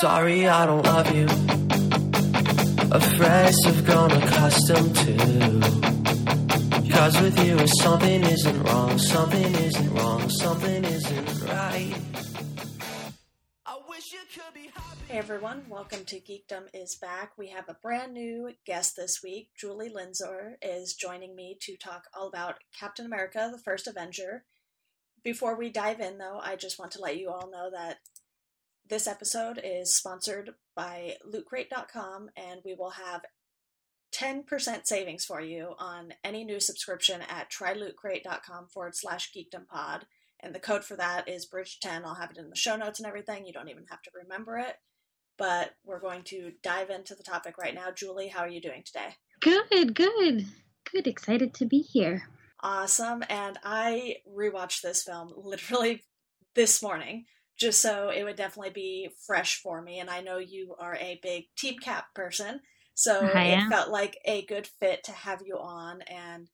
Sorry, I don't love you. A phrase I've grown accustomed to. Cause with you, something isn't wrong, something isn't wrong, something isn't right. I wish you could be happy. Hey everyone, welcome to Geekdom is Back. We have a brand new guest this week. Julie Linzor is joining me to talk all about Captain America, the First Avenger. Before we dive in, though, I just want to let you all know that this episode is sponsored by lootcrate.com, and we will have 10% savings for you on any new subscription at trylootcrate.com forward slash geekdompod. And the code for that is Bridge10. I'll have it in the show notes and everything. You don't even have to remember it. But we're going to dive into the topic right now. Julie, how are you doing today? Good, good, good. Excited to be here. Awesome. And I rewatched this film literally this morning just so it would definitely be fresh for me. And I know you are a big Team Cap person, so it felt like a good fit to have you on. And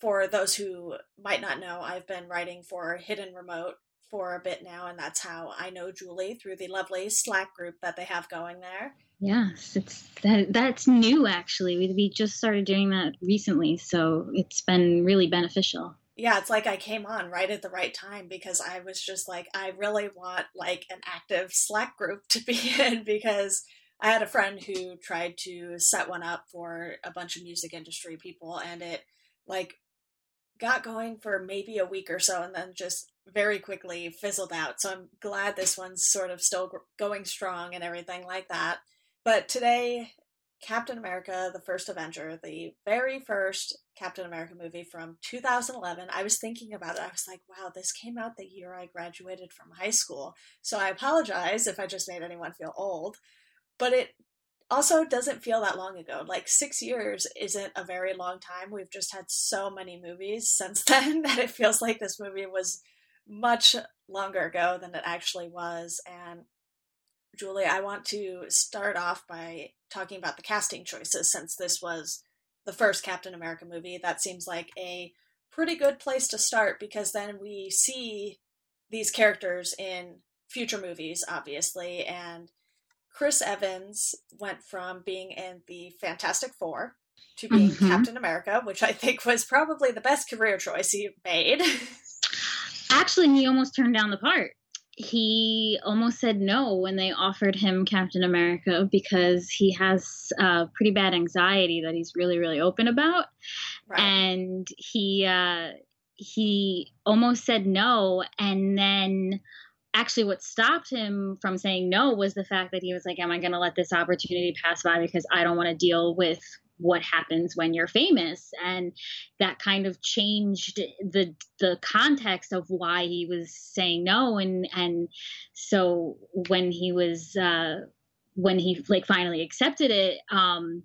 for those who might not know, I've been writing for Hidden Remote for a bit now, and that's how I know Julie through the lovely Slack group that they have going there. Yes, it's that that's new actually. We we just started doing that recently, so it's been really beneficial. Yeah, it's like I came on right at the right time because I was just like, I really want like an active Slack group to be in because I had a friend who tried to set one up for a bunch of music industry people and it like got going for maybe a week or so and then just very quickly fizzled out. So I'm glad this one's sort of still going strong and everything like that. But today, Captain America, the first Avenger, the very first Captain America movie from 2011. I was thinking about it. I was like, wow, this came out the year I graduated from high school. So I apologize if I just made anyone feel old. But it also doesn't feel that long ago. Like six years isn't a very long time. We've just had so many movies since then that it feels like this movie was much longer ago than it actually was. And Julie, I want to start off by talking about the casting choices since this was the first Captain America movie. That seems like a pretty good place to start because then we see these characters in future movies, obviously. And Chris Evans went from being in the Fantastic Four to being Mhm. Captain America, which I think was probably the best career choice he made. Actually, he almost turned down the part. He almost said no when they offered him Captain America because he has uh, pretty bad anxiety that he's really, really open about. right. and he uh he almost said no and then actually what stopped him from saying no was the fact that he was like am i going to let this opportunity pass by because i don't want to deal with what happens when you're famous. And that kind of changed the the context of why he was saying no. And and so when he was uh when he like finally accepted it um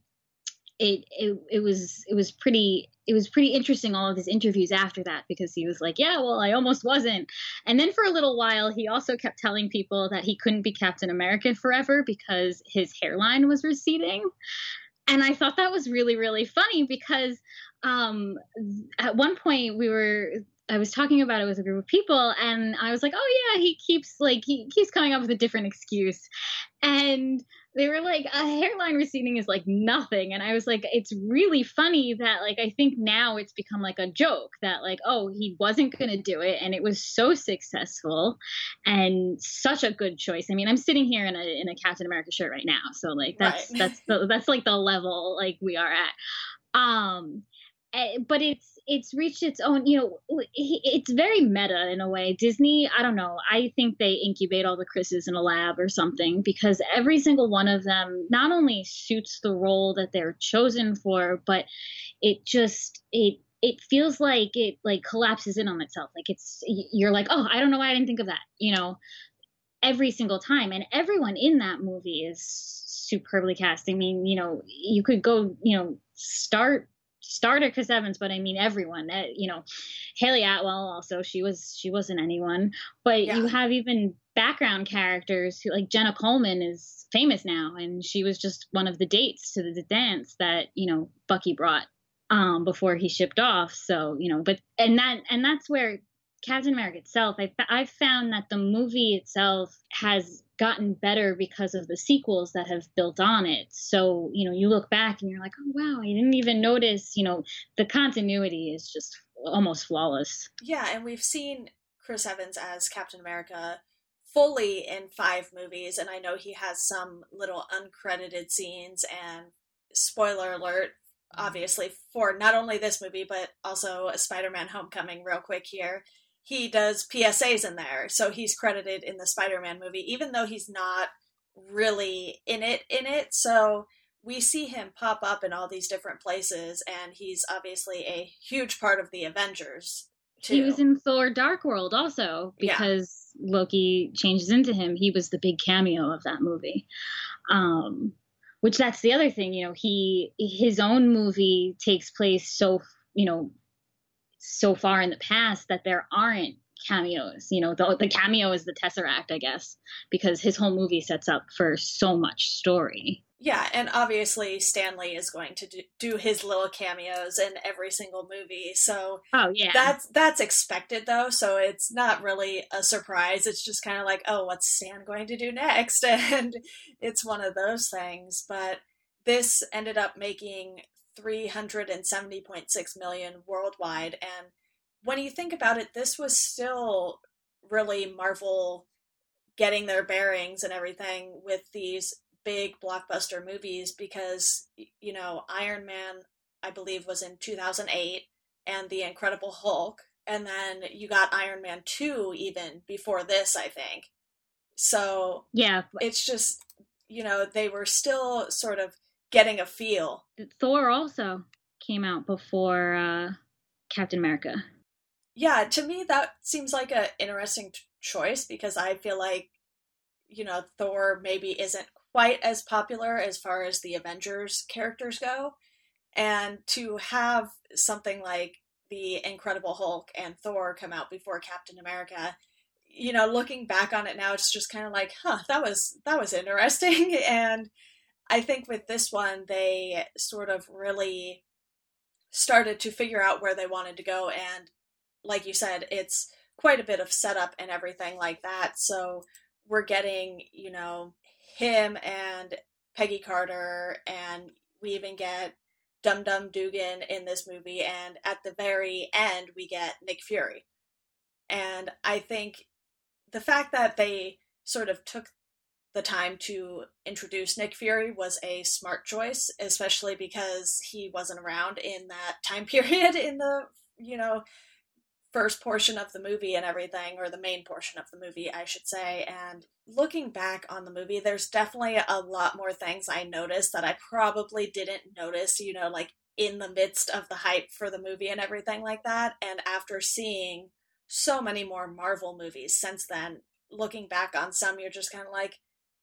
it, it it was it was pretty it was pretty interesting all of his interviews after that because he was like yeah well i almost wasn't. And then for a little while he also kept telling people that he couldn't be captain america forever because his hairline was receding and i thought that was really really funny because um at one point we were I was talking about it with a group of people, and I was like, "Oh yeah, he keeps like he keeps coming up with a different excuse," and they were like a hairline receding is like nothing. And i was like it's really funny that like i think now it's become like a joke that like oh he wasn't going to do it and it was so successful and such a good choice. I mean i'm sitting here in a in a captain america shirt right now so like that's Right. that's the, that's like the level like we are at. Um eh, but it's it's reached its own you know it's very meta in a way. Disney i don't know i think they incubate all the chris's in a lab or something because every single one of them not only suits the role that they're chosen for but it just it it feels like it like collapses in on itself. Like it's you're like oh i don't know why i didn't think of that you know every single time. And everyone in that movie is superbly cast. I mean you know you could go you know start start at chris evans but i mean everyone uh, you know hayley atwell also she was she wasn't anyone but Yeah. you have even background characters who like jenna coleman is famous now and she was just one of the dates to the, the dance that you know bucky brought um before he shipped off so you know but and that and that's where Captain America itself, I, I've found that the movie itself has gotten better because of the sequels that have built on it. So, you know, you look back and you're like, oh, wow, I didn't even notice, you know, the continuity is just almost flawless. Yeah, and we've seen Chris Evans as Captain America fully in five movies, and I know he has some little uncredited scenes and spoiler alert obviously for not only this movie but also a Spider-Man Homecoming real quick here. He does PSAs in there. So he's credited in the Spider-Man movie even though he's not really in it in it. So we see him pop up in all these different places and he's obviously a huge part of the Avengers. Too. He was in Thor Dark World also because yeah. Loki changes into him. He was the big cameo of that movie. Um which that's the other thing you know he his own movie takes place so you know so far in the past that there aren't cameos you know the, the cameo is the tesseract i guess because his whole movie sets up for so much story yeah, and obviously Stan Lee is going to do, his little cameos in every single movie. So Oh, yeah. That's that's expected though, so it's not really a surprise. It's just kind of like, "Oh, what's Stan going to do next?" and it's one of those things, but this ended up making 370.6 million worldwide and when you think about it, this was still really Marvel getting their bearings and everything with these big blockbuster movies because you know Iron Man I believe was in 2008 and The Incredible Hulk and then you got Iron Man 2 even before this I think. So yeah, it's just you know they were still sort of getting a feel. Thor also came out before uh Captain America. Yeah, to me that seems like an interesting t- choice because I feel like you know Thor maybe isn't quite as popular as far as the Avengers characters go. And to have something like the Incredible Hulk and Thor come out before Captain America, you know, looking back on it now, it's just kind of like, huh, that was that was interesting. and I think with this one, they sort of really started to figure out where they wanted to go. And like you said, it's quite a bit of setup and everything like that. So we're getting, you know, him and Peggy Carter, and we even get Dum Dum Dugan in this movie, and at the very end, we get Nick Fury. And I think the fact that they sort of took the time to introduce Nick Fury was a smart choice, especially because he wasn't around in that time period in the, you know, first portion of the movie and everything, or the main portion of the movie, I should say. And looking back on the movie, there's definitely a lot more things I noticed that I probably didn't notice, you know, like in the midst of the hype for the movie and everything like that. And after seeing so many more Marvel movies since then, looking back on some, you're just kind of like,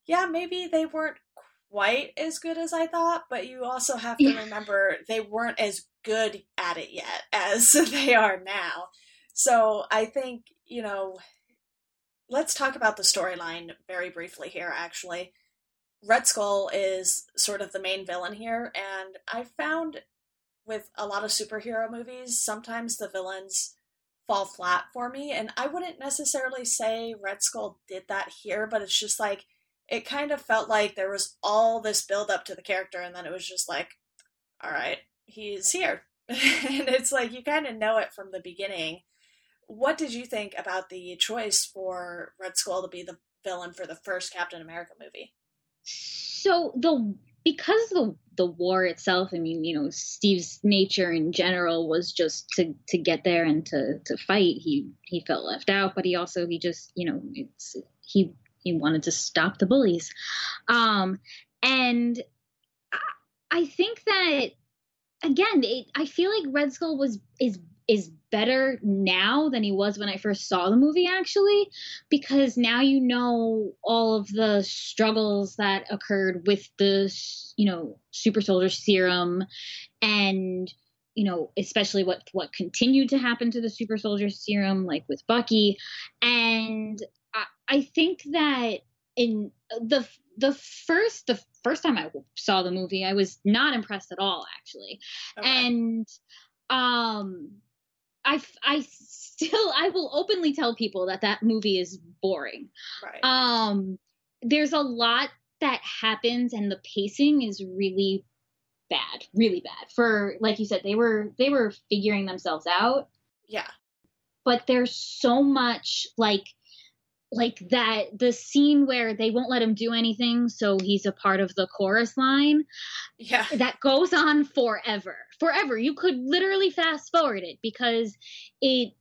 yeah, maybe they weren't quite as good as I thought, but you also have to yeah. remember they weren't as good at it yet as they are now. So I think, you know, let's talk about the storyline very briefly here, actually. Red Skull is sort of the main villain here, and I found with a lot of superhero movies, sometimes the villains fall flat for me, and I wouldn't necessarily say Red Skull did that here, but it's just like it kind of felt like there was all this build up to the character, and then it was just like, all right, he's here. and it's like you kind of know it from the beginning what did you think about the choice for Red Skull to be the villain for the first Captain America movie? So the because the the war itself, I mean, you know, Steve's nature in general was just to to get there and to to fight. He he felt left out, but he also he just you know it's he he wanted to stop the bullies, um, and I, think that again, it, I feel like Red Skull was is is better now than he was when I first saw the movie, actually, because now you know all of the struggles that occurred with the, you know, super soldier serum and you know especially what what continued to happen to the super soldier serum like with bucky. And i, think that in the the first the first time i saw the movie i was not impressed at all actually okay. and um I I still I will openly tell people that that movie is boring. Right. Um, there's a lot that happens, and the pacing is really bad, really bad. For like you said, they were they were figuring themselves out, yeah. but there's so much like like that the scene where they won't let him do anything so he's a part of the chorus line. Yeah. that goes on forever forever. You could literally fast forward it because it,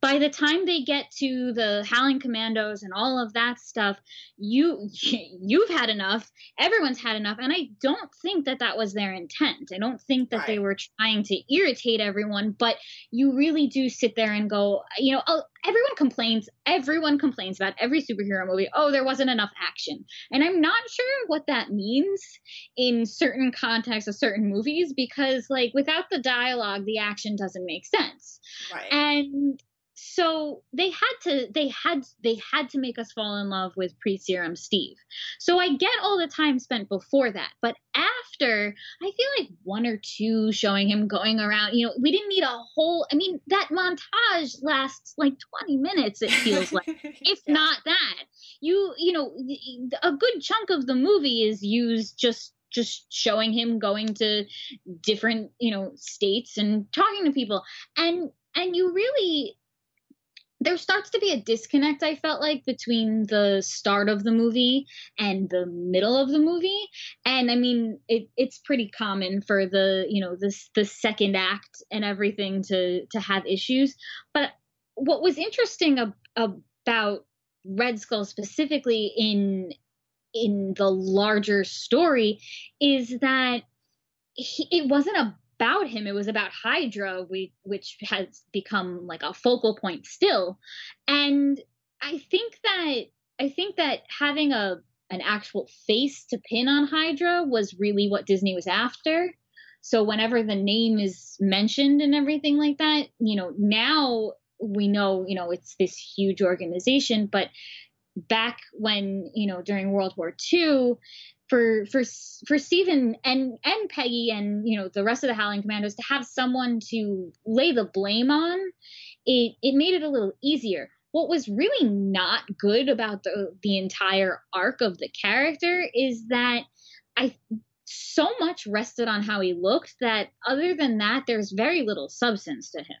by the time they get to the howling commandos and all of that stuff you you've had enough. Everyone's had enough. And i don't think that that was their intent. I don't think that they were trying to irritate everyone but you really do sit there and go you know everyone complains everyone complains about every superhero movie. Oh there wasn't enough action. And i'm not sure what that means in certain contexts of certain movies because like without the dialogue the action doesn't make sense. Right. and so they had to they had they had to make us fall in love with pre-serum steve. So i get all the time spent before that but after i feel like one or two showing him going around you know we didn't need a whole i mean that montage lasts like 20 minutes it feels like if Yeah. not that. You you know a good chunk of the movie is used just just showing him going to different you know states and talking to people. And and you really there starts to be a disconnect i felt like between the start of the movie and the middle of the movie. And i mean it, it's pretty common for the you know this the second act and everything to to have issues. But what was interesting ab- about red skull specifically in in the larger story is that he, it wasn't about him it was about hydra we, which has become like a focal point still. And i think that i think that having a an actual face to pin on hydra was really what disney was after. So whenever the name is mentioned and everything like that you know now we know you know it's this huge organization but back when you know during world war ii for for for Stephen and and Peggy and you know the rest of the Howling Commandos to have someone to lay the blame on, it it made it a little easier. What was really not good about the the entire arc of the character is that I so much rested on how he looked that other than that there's very little substance to him.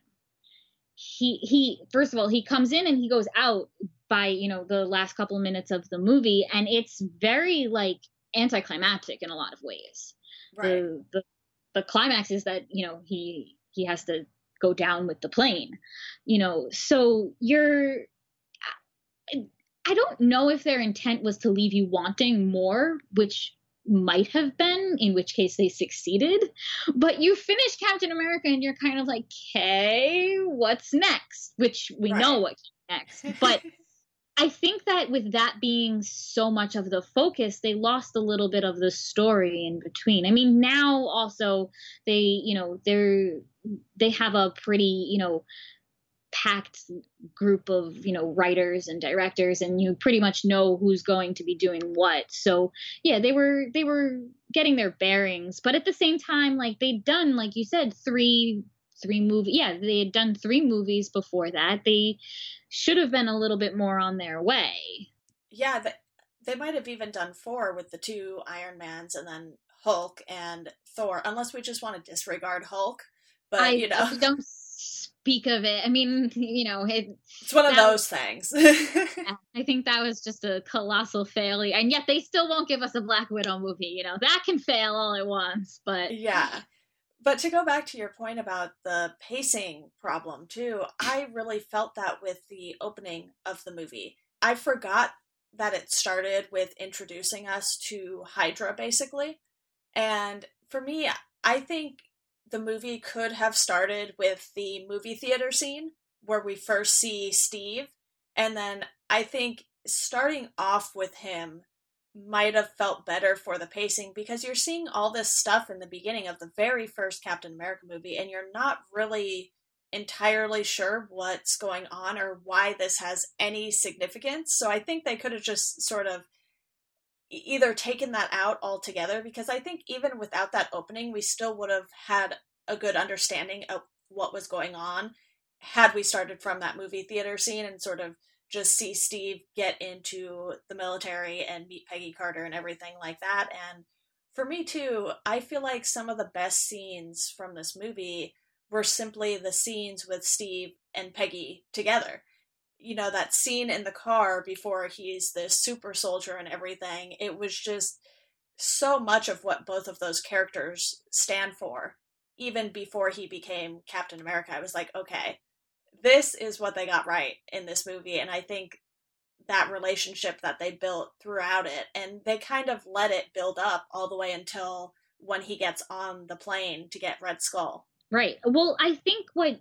He he first of all he comes in and he goes out by you know the last couple minutes of the movie and it's very like anticlimactic in a lot of ways right. the, the the climax is that you know he he has to go down with the plane you know so you're I, don't know if their intent was to leave you wanting more which might have been in which case they succeeded but you finish captain america and you're kind of like okay what's next which we know Right. what came next but I think that with that being so much of the focus, they lost a little bit of the story in between. I mean, now also they, you know, they're they have a pretty, you know, packed group of, you know, writers and directors and you pretty much know who's going to be doing what. So, yeah, they were they were getting their bearings, but at the same time like they'd done like you said three three movie yeah, they had done three movies before that. They should have been a little bit more on their way. yeah, they, they might have even done four with the two Iron Mans and then Hulk and Thor, unless we just want to disregard Hulk. But I you know, don't speak of it. I mean, you know, it, it's one of those things. I think that was just a colossal failure, and yet they still won't give us a Black Widow movie. You know, that can fail all at once, but yeah. But to go back to your point about the pacing problem too, I really felt that with the opening of the movie. I forgot that it started with introducing us to Hydra basically. And for me, I think the movie could have started with the movie theater scene where we first see Steve and then I think starting off with him might have felt better for the pacing because you're seeing all this stuff in the beginning of the very first Captain America movie and you're not really entirely sure what's going on or why this has any significance. So I think they could have just sort of either taken that out altogether because I think even without that opening we still would have had a good understanding of what was going on had we started from that movie theater scene and sort of just see Steve get into the military and meet Peggy Carter and everything like that. And for me too, I feel like some of the best scenes from this movie were simply the scenes with Steve and Peggy together. You know, that scene in the car before he's this super soldier and everything, it was just so much of what both of those characters stand for. Even before he became Captain America, I was like, okay, this is what they got right in this movie. And I think that relationship that they built throughout it, and they kind of let it build up all the way until when he gets on the plane to get Red Skull. Right. Well, I think what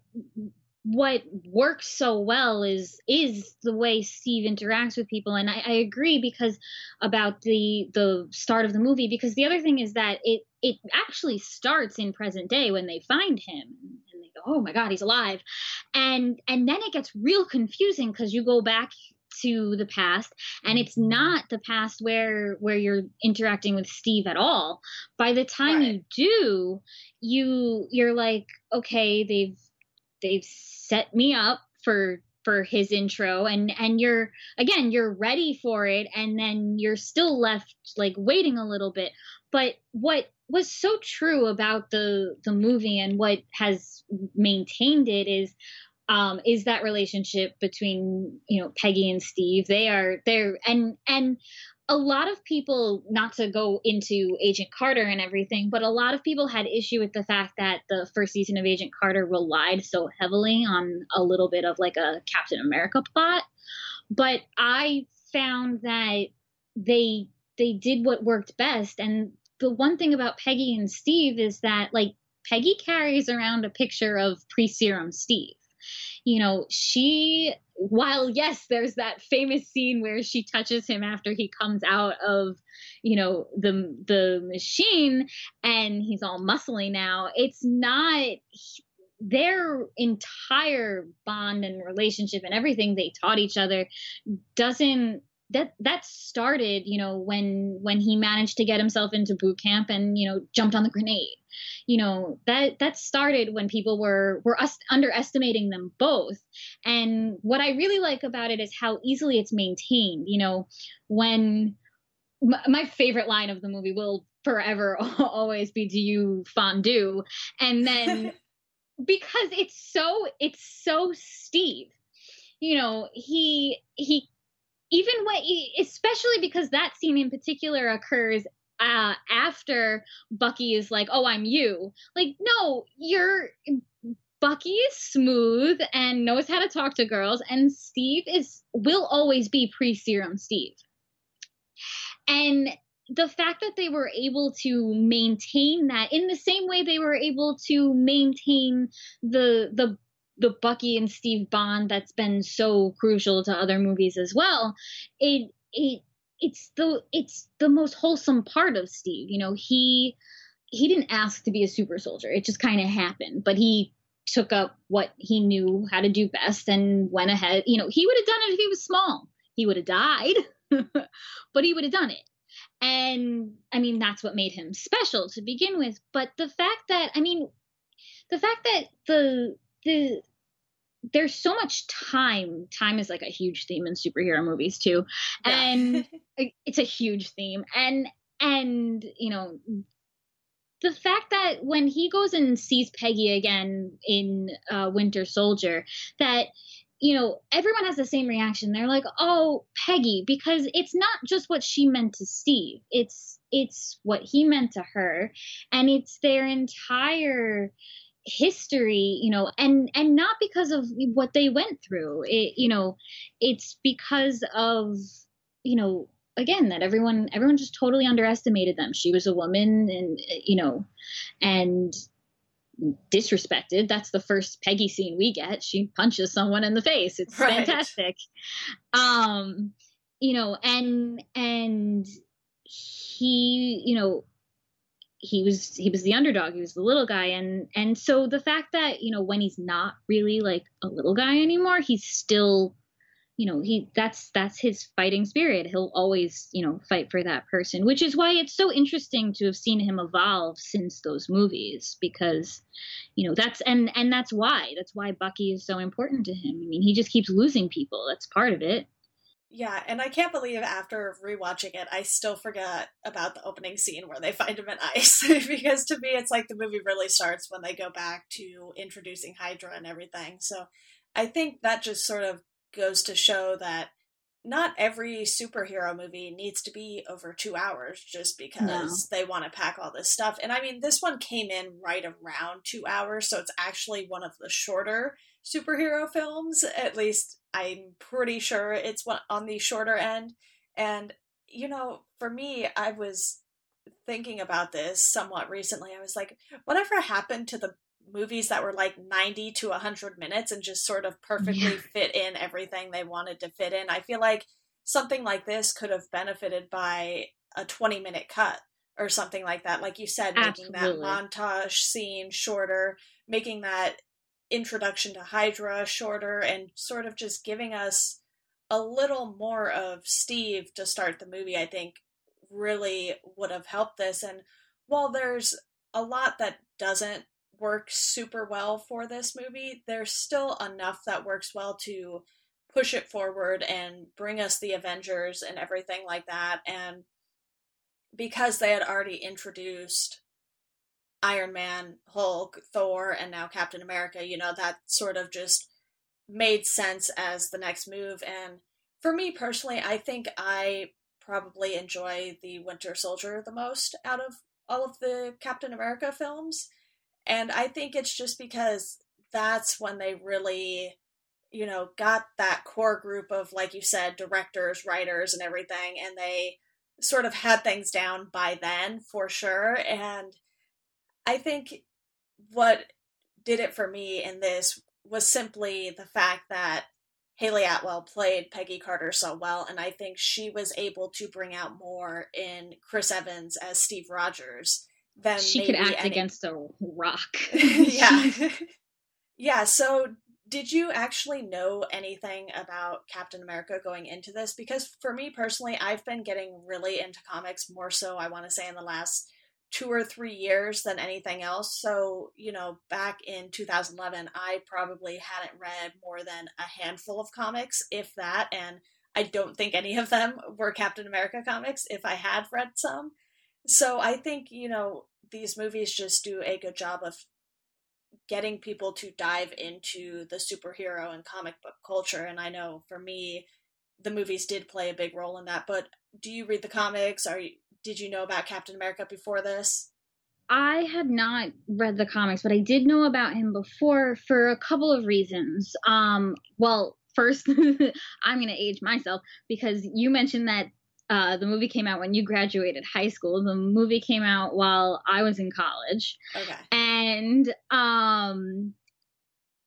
what works so well is is the way Steve interacts with people, and I, I, agree because about the the start of the movie. Because the other thing is that it it actually starts in present day when they find him "Oh my God, he's alive," and and then it gets real confusing because you go back to the past and it's mm-hmm. not the past where where you're interacting with Steve at all. By the time right. you do you you're like okay they've they've set me up for for his intro and and you're again you're ready for it and then you're still left like waiting a little bit but what was so true about the the movie and what has maintained it is um, is that relationship between you know Peggy and Steve. They are there, and and a lot of people, not to go into Agent Carter and everything, but a lot of people had issue with the fact that the first season of Agent Carter relied so heavily on a little bit of like a Captain America plot. But I found that they they did what worked best, and the one thing about Peggy and Steve is that like Peggy carries around a picture of pre-serum Steve you know, she, while yes, there's that famous scene where she touches him after he comes out of, you know, the the machine and he's all muscly now. It's not their entire bond and relationship and everything they taught each other doesn't that that started you know when when he managed to get himself into boot camp and you know jumped on the grenade. You know that that started when people were were us underestimating them both. And what i really like about it is how easily it's maintained. You know when my, my favorite line of the movie will forever always be do you fondue? And then because it's so it's so steve you know he he even when especially because that scene in particular occurs uh, after Bucky is like, "Oh, I'm you." Like, no, you're Bucky is smooth and knows how to talk to girls, and Steve is will always be pre-serum Steve. And the fact that they were able to maintain that in the same way they were able to maintain the the the Bucky and Steve Bond that's been so crucial to other movies as well. It it it's the it's the most wholesome part of Steve. You know, he he didn't ask to be a super soldier. It just kind of happened, but he took up what he knew how to do best and went ahead. You know, he would have done it if he was small. He would have died, but he would have done it. And I mean, that's what made him special to begin with. But the fact that I mean, the fact that the the there's so much time. Time is like a huge theme in superhero movies too. Yeah. And it's a huge theme. And and you know the fact that when he goes and sees Peggy again in uh, Winter Soldier, that you know everyone has the same reaction. They're like, "Oh, Peggy," because it's not just what she meant to Steve. It's it's what he meant to her, and it's their entire history you know and and not because of what they went through. It you know it's because of you know again that everyone everyone just totally underestimated them. She was a woman and you know and disrespected. That's the first peggy scene we get. She punches someone in the face. It's right. fantastic. Um you know and and he you know he was he was the underdog he was the little guy. And and so the fact that you know when he's not really like a little guy anymore he's still you know he that's that's his fighting spirit. He'll always you know fight for that person which is why it's so interesting to have seen him evolve since those movies because you know that's and and that's why that's why bucky is so important to him. I mean he just keeps losing people. That's part of it yeah, and I can't believe after rewatching it, I still forgot about the opening scene where they find him in ice. because to me, it's like the movie really starts when they go back to introducing Hydra and everything. So I think that just sort of goes to show that not every superhero movie needs to be over two hours just because no. they want to pack all this stuff. And I mean, this one came in right around two hours, so it's actually one of the shorter superhero films. At least I'm pretty sure it's one on the shorter end. And, you know, for me, I was thinking about this somewhat recently. I was like, whatever happened to the movies that were like 90 to 100 minutes and just sort of perfectly yeah. fit in everything they wanted to fit in. I feel like something like this could have benefited by a 20 minute cut or something like that. Like you said, Absolutely. making that montage scene shorter, making that introduction to Hydra shorter, and sort of just giving us a little more of Steve to start the movie, I think really would have helped this. And while there's a lot that doesn't work super well for this movie, there's still enough that works well to push it forward and bring us the Avengers and everything like that. And because they had already introduced Iron Man, Hulk, Thor, and now Captain America, you know, that sort of just made sense as the next move. And for me personally, I think I probably enjoy the Winter Soldier the most out of all of the Captain America films. And I think it's just because that's when they really, you know, got that core group of, like you said, directors, writers, and everything. And they sort of had things down by then for sure. And I think what did it for me in this was simply the fact that Hayley Atwell played Peggy Carter so well, and I think she was able to bring out more in Chris Evans as Steve Rogers than she could act any... against a rock. yeah, yeah. So, did you actually know anything about Captain America going into this? Because for me personally, I've been getting really into comics more so. I want to say in the last two or three years than anything else. So, you know, back in 2011, I probably hadn't read more than a handful of comics, if that. And I don't think any of them were Captain America comics if I had read some. So I think, you know, these movies just do a good job of getting people to dive into the superhero and comic book culture. And I know for me, the movies did play a big role in that. But do you read the comics? Are you, did you know about Captain America before this? I had not read the comics, but I did know about him before for a couple of reasons. Um, well, first, I'm going to age myself because you mentioned that uh, the movie came out when you graduated high school. The movie came out while I was in college. Okay. And um,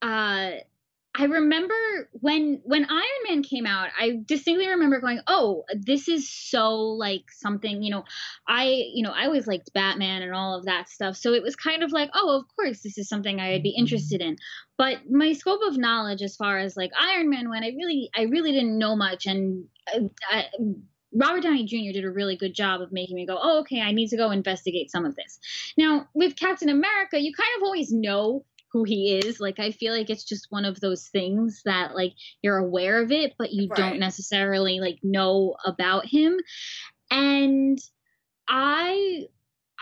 uh, I remember when when Iron Man came out, I distinctly remember going, "Oh, this is so like something." You know, I you know I always liked Batman and all of that stuff, so it was kind of like, "Oh, of course, this is something I would be interested in." But my scope of knowledge, as far as like Iron Man went, I really I really didn't know much, and I, I, Robert Downey Jr. did a really good job of making me go, oh, okay, I need to go investigate some of this. Now, with Captain America, you kind of always know who he is. Like, I feel like it's just one of those things that, like, you're aware of it, but you right. don't necessarily, like, know about him. And I.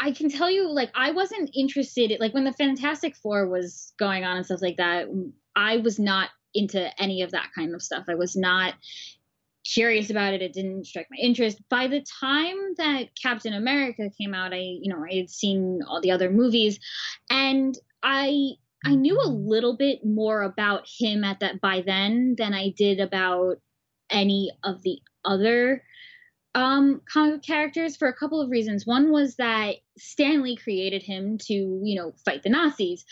I can tell you, like, I wasn't interested. Like, when the Fantastic Four was going on and stuff like that, I was not into any of that kind of stuff. I was not curious about it. It didn't strike my interest. By the time that Captain America came out, I, you know, I had seen all the other movies and I I knew a mm-hmm. little bit more about him at that by then than I did about any of the other um comic characters for a couple of reasons. One was that Stan Lee created him to, you know, fight the Nazis.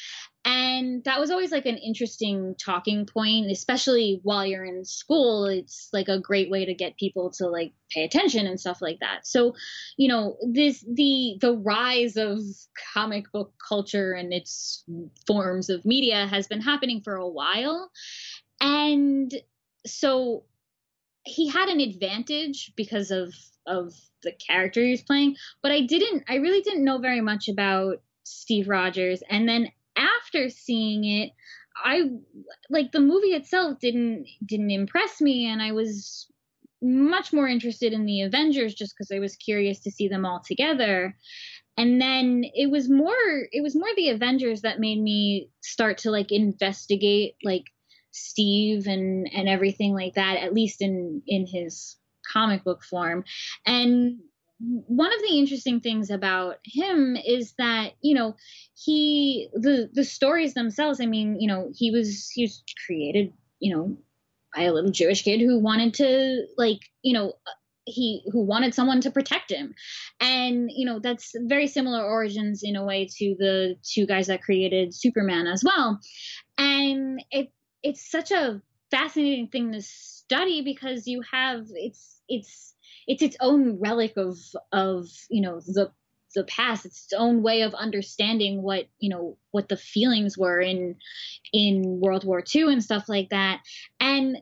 And that was always like an interesting talking point, especially while you're in school. It's like a great way to get people to like pay attention and stuff like that. So, you know, this the the rise of comic book culture and its forms of media has been happening for a while. And so he had an advantage because of of the character he was playing, but I didn't I really didn't know very much about Steve Rogers and then after seeing it I like the movie itself didn't didn't impress me and I was much more interested in the Avengers just because I was curious to see them all together. And then it was more it was more the Avengers that made me start to like investigate like Steve and and everything like that at least in in his comic book form. And one of the interesting things about him is that you know he the the stories themselves i mean you know he was he was created you know by a little jewish kid who wanted to like you know he who wanted someone to protect him and you know that's very similar origins in a way to the two guys that created superman as well and it it's such a fascinating thing to study because you have it's it's it's its own relic of of you know the the past. It's its own way of understanding what you know what the feelings were in in world war ii and stuff like that. And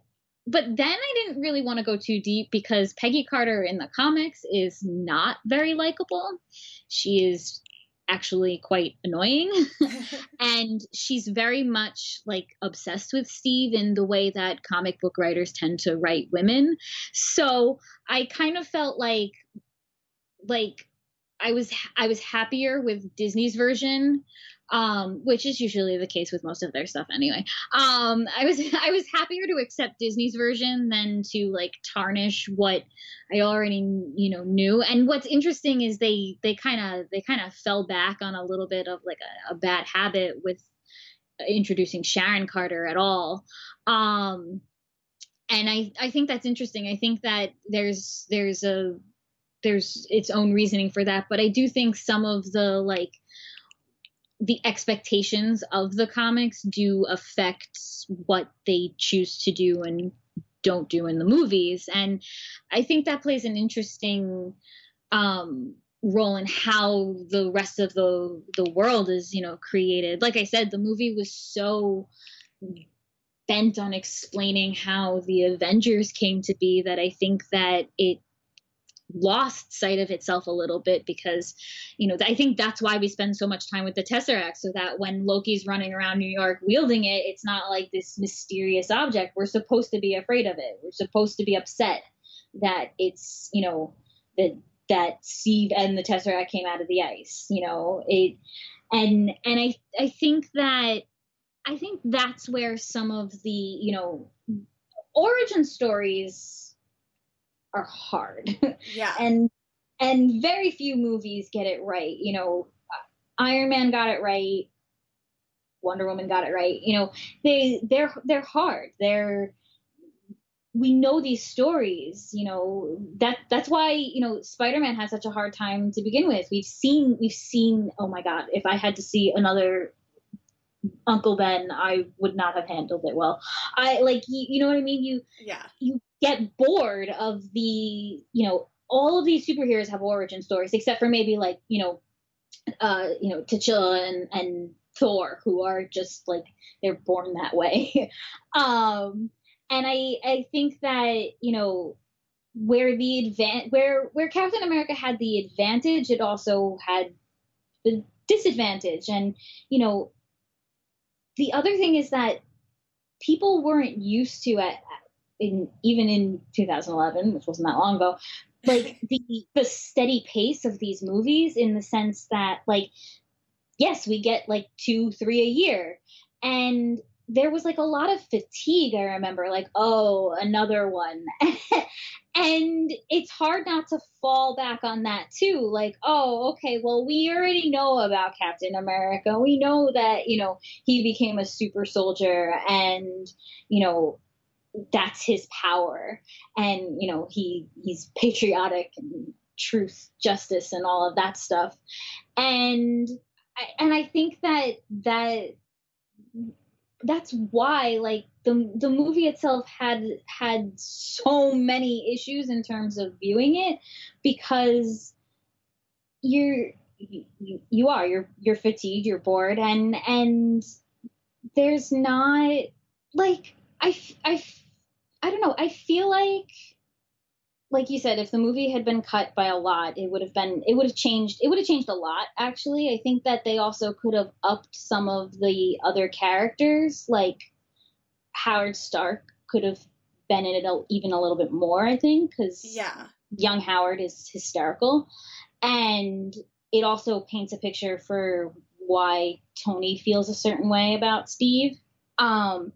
but then i didn't really want to go too deep because peggy carter in the comics is not very likable. She is actually quite annoying. and she's very much like obsessed with Steve in the way that comic book writers tend to write women. So I kind of felt like like I was I was happier with Disney's version um, which is usually the case with most of their stuff anyway. Um, I was I was happier to accept Disney's version than to like tarnish what I already you know knew. And what's interesting is they they kind of they kind of fell back on a little bit of like a, a, bad habit with introducing Sharon Carter at all. Um, and I I think that's interesting. I think that there's there's a there's its own reasoning for that, but I do think some of the like the expectations of the comics do affect what they choose to do and don't do in the movies. And i think that plays an interesting um, role in how the rest of the the world is you know created. Like i said the movie was so bent on explaining how the avengers came to be that i think that it lost sight of itself a little bit because, you know, I think that's why we spend so much time with the Tesseract, so that when Loki's running around New York wielding it, it's not like this mysterious object. We're supposed to be afraid of it. We're supposed to be upset that it's, you know, that that Steve and the Tesseract came out of the ice. You know, it and and I I think that I think that's where some of the, you know, origin stories are hard. Yeah. and and very few movies get it right. You know, Iron Man got it right. Wonder Woman got it right. You know, they they're they're hard. They're we know these stories, you know, that that's why, you know, Spider-Man had such a hard time to begin with. We've seen we've seen oh my god, if I had to see another Uncle Ben, I would not have handled it well. I like you, you know what I mean? You yeah. You get bored of the, you know, all of these superheroes have origin stories, except for maybe like, you know, uh, you know, T'Challa and, and Thor, who are just like they're born that way. um, and I I think that you know where the advan- where where Captain America had the advantage, it also had the disadvantage, and you know the other thing is that people weren't used to at in even in 2011, which wasn't that long ago, like the the steady pace of these movies in the sense that like yes, we get like two, three a year, and there was like a lot of fatigue. I remember like oh another one. and it's hard not to fall back on that too like oh okay well we already know about captain america we know that you know he became a super soldier and you know that's his power. And you know he he's patriotic and truth justice and all of that stuff. And I, and i think that that that's why like the the movie itself had had so many issues in terms of viewing it because you're you, you are you're you're fatigued you're bored and and there's not like I I I don't know. I feel like like you said, if the movie had been cut by a lot, it would have been it would have changed it would have changed a lot actually. I think that they also could have upped some of the other characters, like Howard Stark could have been in it a, even a little bit more, I think, because Yeah. young Howard is hysterical. And it also paints a picture for why Tony feels a certain way about Steve. Um,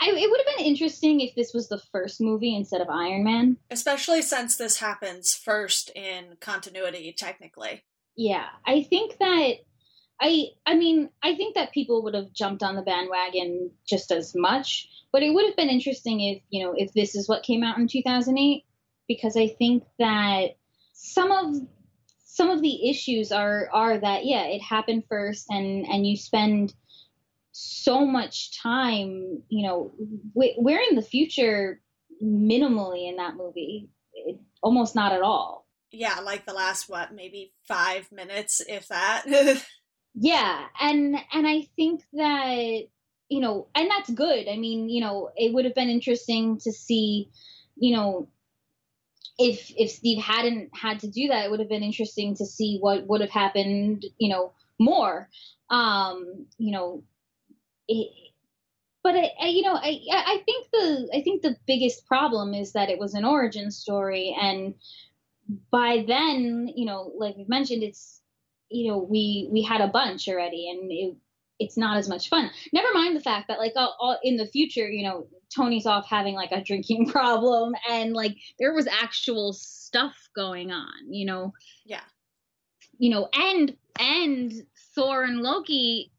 I, it would have been interesting if this was the first movie instead of Iron Man. Especially since this happens first in continuity, technically. Yeah, I think that I I mean, I think that people would have jumped on the bandwagon just as much, but it would have been interesting if, you know, if this is what came out in 2008 because I think that some of some of the issues are are that yeah, it happened first and and you spend so much time, you know, we- we're in the future minimally in that movie. It, almost not at all. Yeah, like the last, what, maybe five minutes, if that. Yeah, and and I think that you know, and that's good. I mean, you know, it would have been interesting to see, you know, if if Steve hadn't had to do that, it would have been interesting to see what would have happened, you know, more. Um, you know, it, but I, I, you know, I I think the I think the biggest problem is that it was an origin story, and by then, you know, like we've mentioned, it's you know we we had a bunch already and it, it's not as much fun never mind the fact that like all, all, in the future you know tony's off having like a drinking problem and like there was actual stuff going on you know yeah. you know and and thor and loki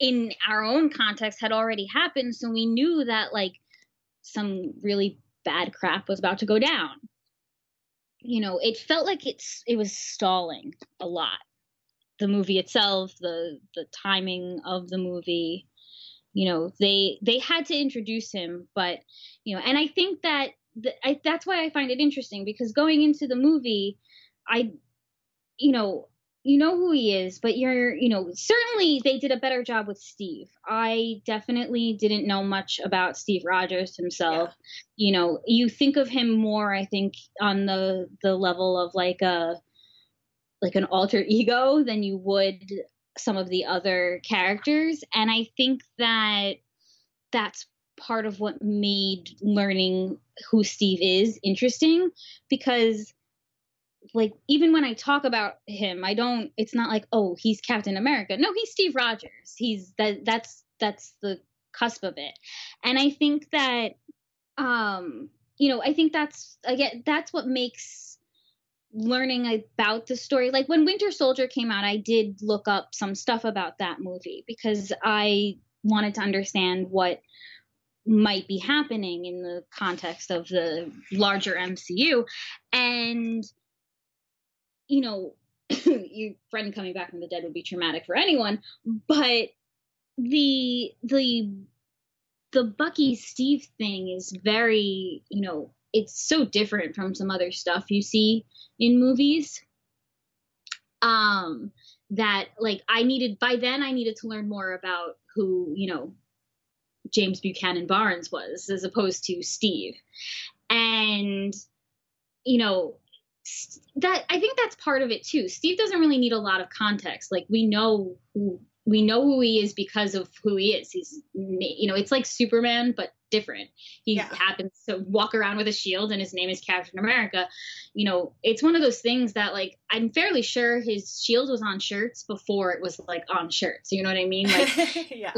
in our own context had already happened so we knew that like some really bad crap was about to go down you know it felt like it's it was stalling a lot the movie itself, the the timing of the movie. You know, they they had to introduce him, but you know, and I think that I, that's why I find it interesting because going into the movie, I, you know, you know who he is, but you're, you know, certainly they did a better job with Steve. I definitely didn't know much about Steve Rogers himself. You know, you think of him more, I think, on the the level of like a like an alter ego than you would some of the other characters and i think that that's part of what made learning who steve is interesting because like even when i talk about him i don't it's not like oh he's captain america. No he's steve rogers. He's that that's that's the cusp of it. And i think that um you know i think that's again that's what makes learning about the story. Like when winter soldier came out i did look up some stuff about that movie because i wanted to understand what might be happening in the context of the larger mcu and you know your friend coming back from the dead would be traumatic for anyone but the the the bucky steve thing is very you know it's so different from some other stuff you see in movies. Um that like i needed by then i needed to learn more about who you know james buchanan barnes was as opposed to steve. And you know that i think that's part of it too. Steve doesn't really need a lot of context. Like we know who we know who he is because of who he is. He's you know it's like superman but different. He Yeah. happens to walk around with a shield and his name is captain america. You know it's one of those things that like i'm fairly sure his shield was on shirts before it was like on shirts. You know what i mean? Like yeah.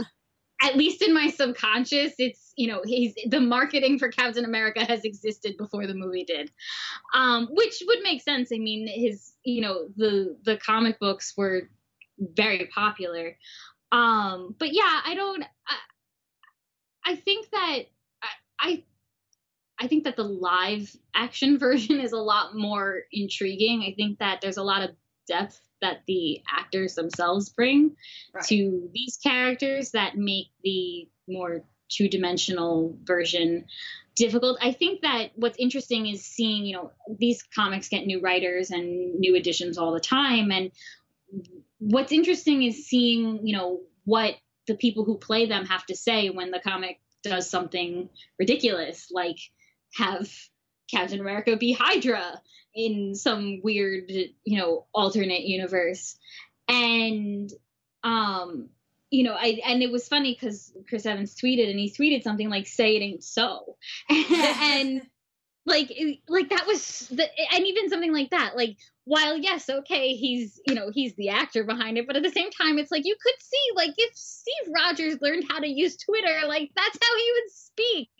At least in my subconscious it's you know he's the marketing for captain america has existed before the movie did. Um which would make sense. I mean his you know the the comic books were very popular. Um but yeah i don't i, I think that I, I I think that the live action version is a lot more intriguing. I think that there's a lot of depth that the actors themselves bring Right. to these characters that make the more two dimensional version difficult. I think that what's interesting is seeing, you know, these comics get new writers and new editions all the time. And what's interesting is seeing, you know, what the people who play them have to say when the comic does something ridiculous, like have Captain America be Hydra in some weird, you know, alternate universe. And um you know, I and it was funny because Chris Evans tweeted and he tweeted something like "Say it ain't so," and like like that was the and even something like that like while yes okay he's you know he's the actor behind it but at the same time it's like you could see like if steve rogers learned how to use twitter like that's how he would speak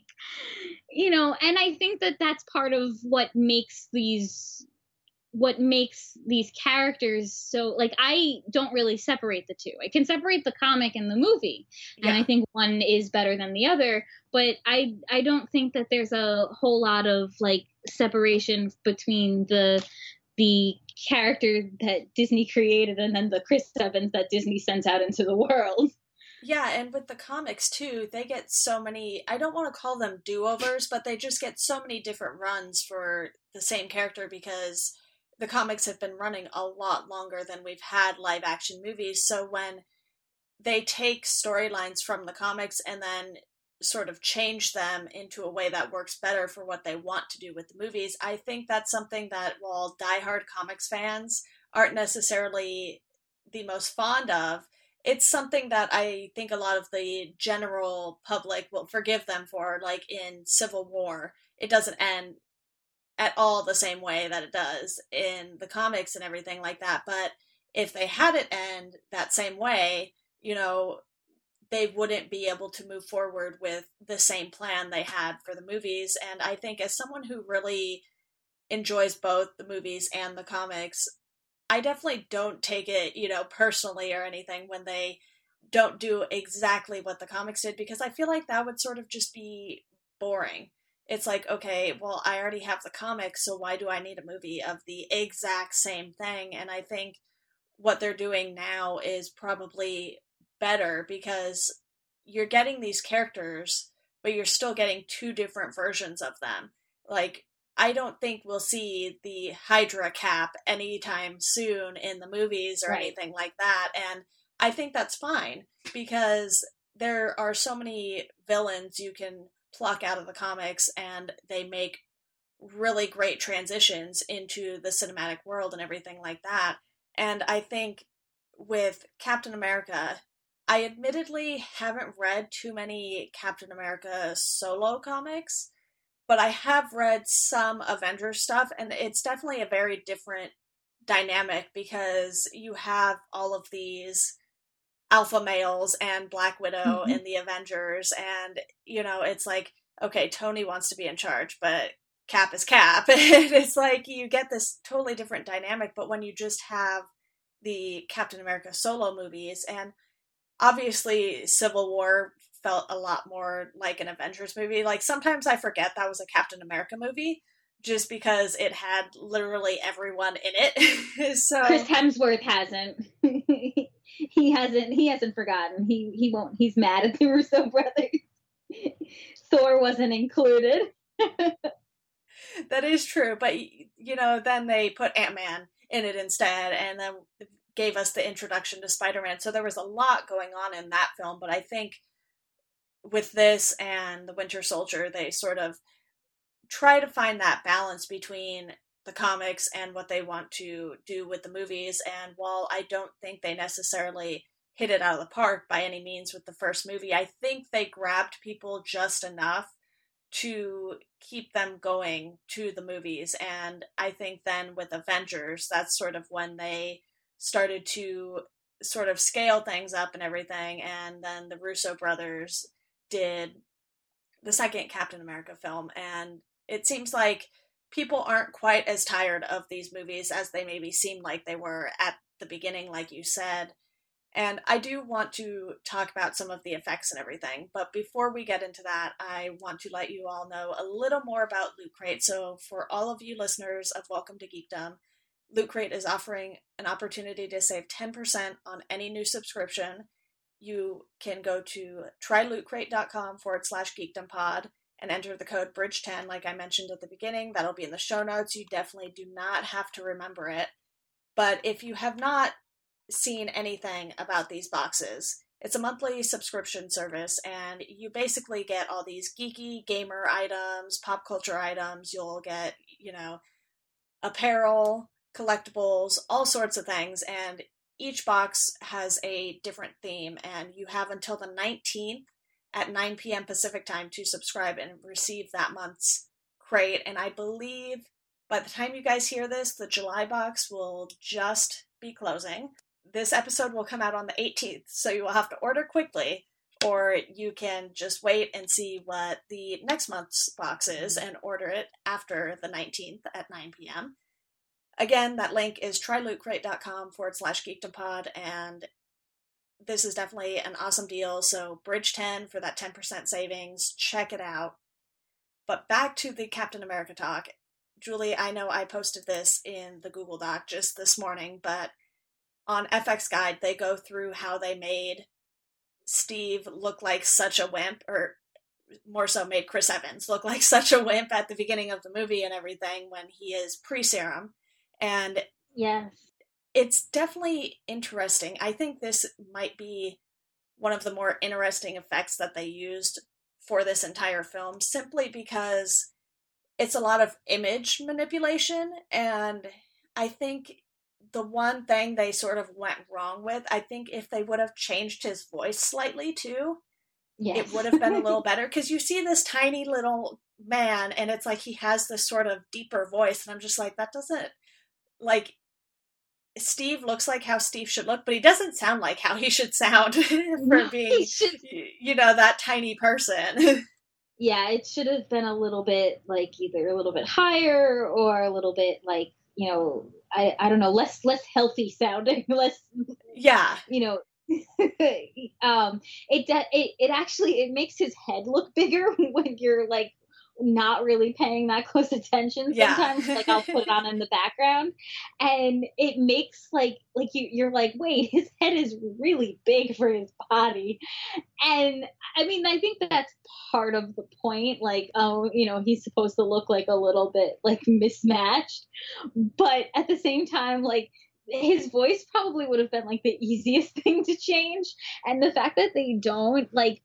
you know and i think that that's part of what makes these what makes these characters so like I don't really separate the two. I can separate the comic and the movie. Yeah. And I think one is better than the other, but I I don't think that there's a whole lot of like separation between the the character that Disney created and then the Chris Evans that Disney sends out into the world. Yeah, and with the comics too, they get so many I don't want to call them do-overs, but they just get so many different runs for the same character because the comics have been running a lot longer than we've had live action movies. So when they take storylines from the comics and then sort of change them into a way that works better for what they want to do with the movies, I think that's something that while diehard comics fans aren't necessarily the most fond of, it's something that I think a lot of the general public will forgive them for, like in Civil War. It doesn't end at all the same way that it does in the comics and everything like that. But if they had it end that same way, you know, they wouldn't be able to move forward with the same plan they had for the movies. And I think as someone who really enjoys both the movies and the comics, I definitely don't take it, you know, personally or anything when they don't do exactly what the comics did because I feel like that would sort of just be boring it's like, okay, well, I already have the comics, so why do I need a movie of the exact same thing? And I think what they're doing now is probably better because you're getting these characters, but you're still getting two different versions of them. Like, I don't think we'll see the Hydra cap anytime soon in the movies or right. anything like that. And I think that's fine because there are so many villains you can pluck out of the comics and they make really great transitions into the cinematic world and everything like that. And I think with Captain America, I admittedly haven't read too many Captain America solo comics, but I have read some Avengers stuff, and it's definitely a very different dynamic because you have all of these alpha males and Black Widow mm-hmm. in the Avengers, and you know, it's like, okay, Tony wants to be in charge, but Cap is Cap. and it's like you get this totally different dynamic, but when you just have the Captain America solo movies, and obviously Civil War felt a lot more like an Avengers movie. Like sometimes I forget that was a Captain America movie just because it had literally everyone in it. so Chris Hemsworth hasn't. he hasn't he hasn't forgotten. He he won't he's mad at the Russo brothers. Thor wasn't included. that is true, but you know, then they put Ant-Man in it instead and then gave us the introduction to Spider-Man. So there was a lot going on in that film, but I think with this and the Winter Soldier, they sort of try to find that balance between the comics and what they want to do with the movies. And while I don't think they necessarily hit it out of the park by any means with the first movie, I think they grabbed people just enough to keep them going to the movies. And I think then with Avengers, that's sort of when they started to sort of scale things up and everything. And then the Russo brothers did the second Captain America film. And it seems like people aren't quite as tired of these movies as they maybe seemed like they were at the beginning, like you said. And I do want to talk about some of the effects and everything, but before we get into that, I want to let you all know a little more about Loot Crate. So, for all of you listeners of Welcome to Geekdom, Loot Crate is offering an opportunity to save 10% on any new subscription. You can go to trylootcrate.com forward slash geekdompod and enter the code BRIDGE10, like I mentioned at the beginning. That'll be in the show notes. You definitely do not have to remember it. But if you have not seen anything about these boxes, it's a monthly subscription service, and you basically get all these geeky gamer items, pop culture items. You'll get, you know, apparel, collectibles, all sorts of things, and each box has a different theme, and you have until the 19th at 9 p.m. Pacific time to subscribe and receive that month's crate. And I believe by the time you guys hear this, the July box will just be closing this episode will come out on the 18th, so you will have to order quickly, or you can just wait and see what the next month's box is and order it after the 19th at 9 p.m. Again, that link is trylootcrate.com forward slash geekdompod, and this is definitely an awesome deal. So, Bridge 10 for that 10% savings. Check it out. But back to the Captain America talk. Julie, I know I posted this in the Google Doc just this morning, but on FX Guide, they go through how they made Steve look like such a wimp, or more so made Chris Evans look like such a wimp at the beginning of the movie and everything when he is pre serum. And yes, it's definitely interesting. I think this might be one of the more interesting effects that they used for this entire film simply because it's a lot of image manipulation and I think the one thing they sort of went wrong with, I think if they would have changed his voice slightly too, yes. it would have been a little better. Because you see this tiny little man, and it's like he has this sort of deeper voice, and I'm just like, that doesn't like. Steve looks like how Steve should look, but he doesn't sound like how he should sound for being, you know, that tiny person. yeah, it should have been a little bit like either a little bit higher or a little bit like you know, I, I don't know, less less healthy sounding, less yeah, you know, um, it, it it actually it makes his head look bigger when you're like not really paying that close attention sometimes yeah. like i'll put it on in the background. And it makes like like you you're like wait his head is really big for his body. And i mean i think that's part of the point like oh you know he's supposed to look like a little bit like mismatched. But at the same time like his voice probably would have been like the easiest thing to change. And the fact that they don't like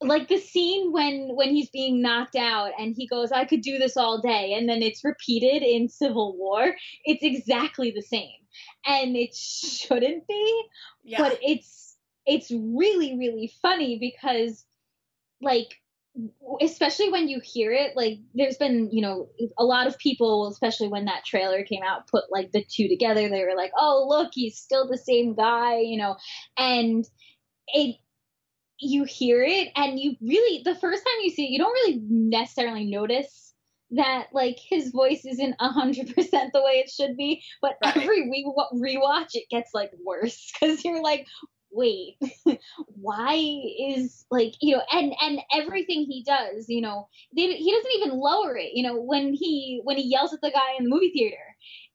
like the scene when when he's being knocked out and he goes i could do this all day and then it's repeated in civil war it's exactly the same and it shouldn't be yeah. but it's it's really really funny because like especially when you hear it like there's been you know a lot of people especially when that trailer came out put like the two together they were like oh look he's still the same guy you know and it you hear it and you really the first time you see it you don't really necessarily notice that like his voice isn't a hundred percent the way it should be but right. every re- rewatch it gets like worse because you're like wait why is like you know and and everything he does you know they, he doesn't even lower it you know when he when he yells at the guy in the movie theater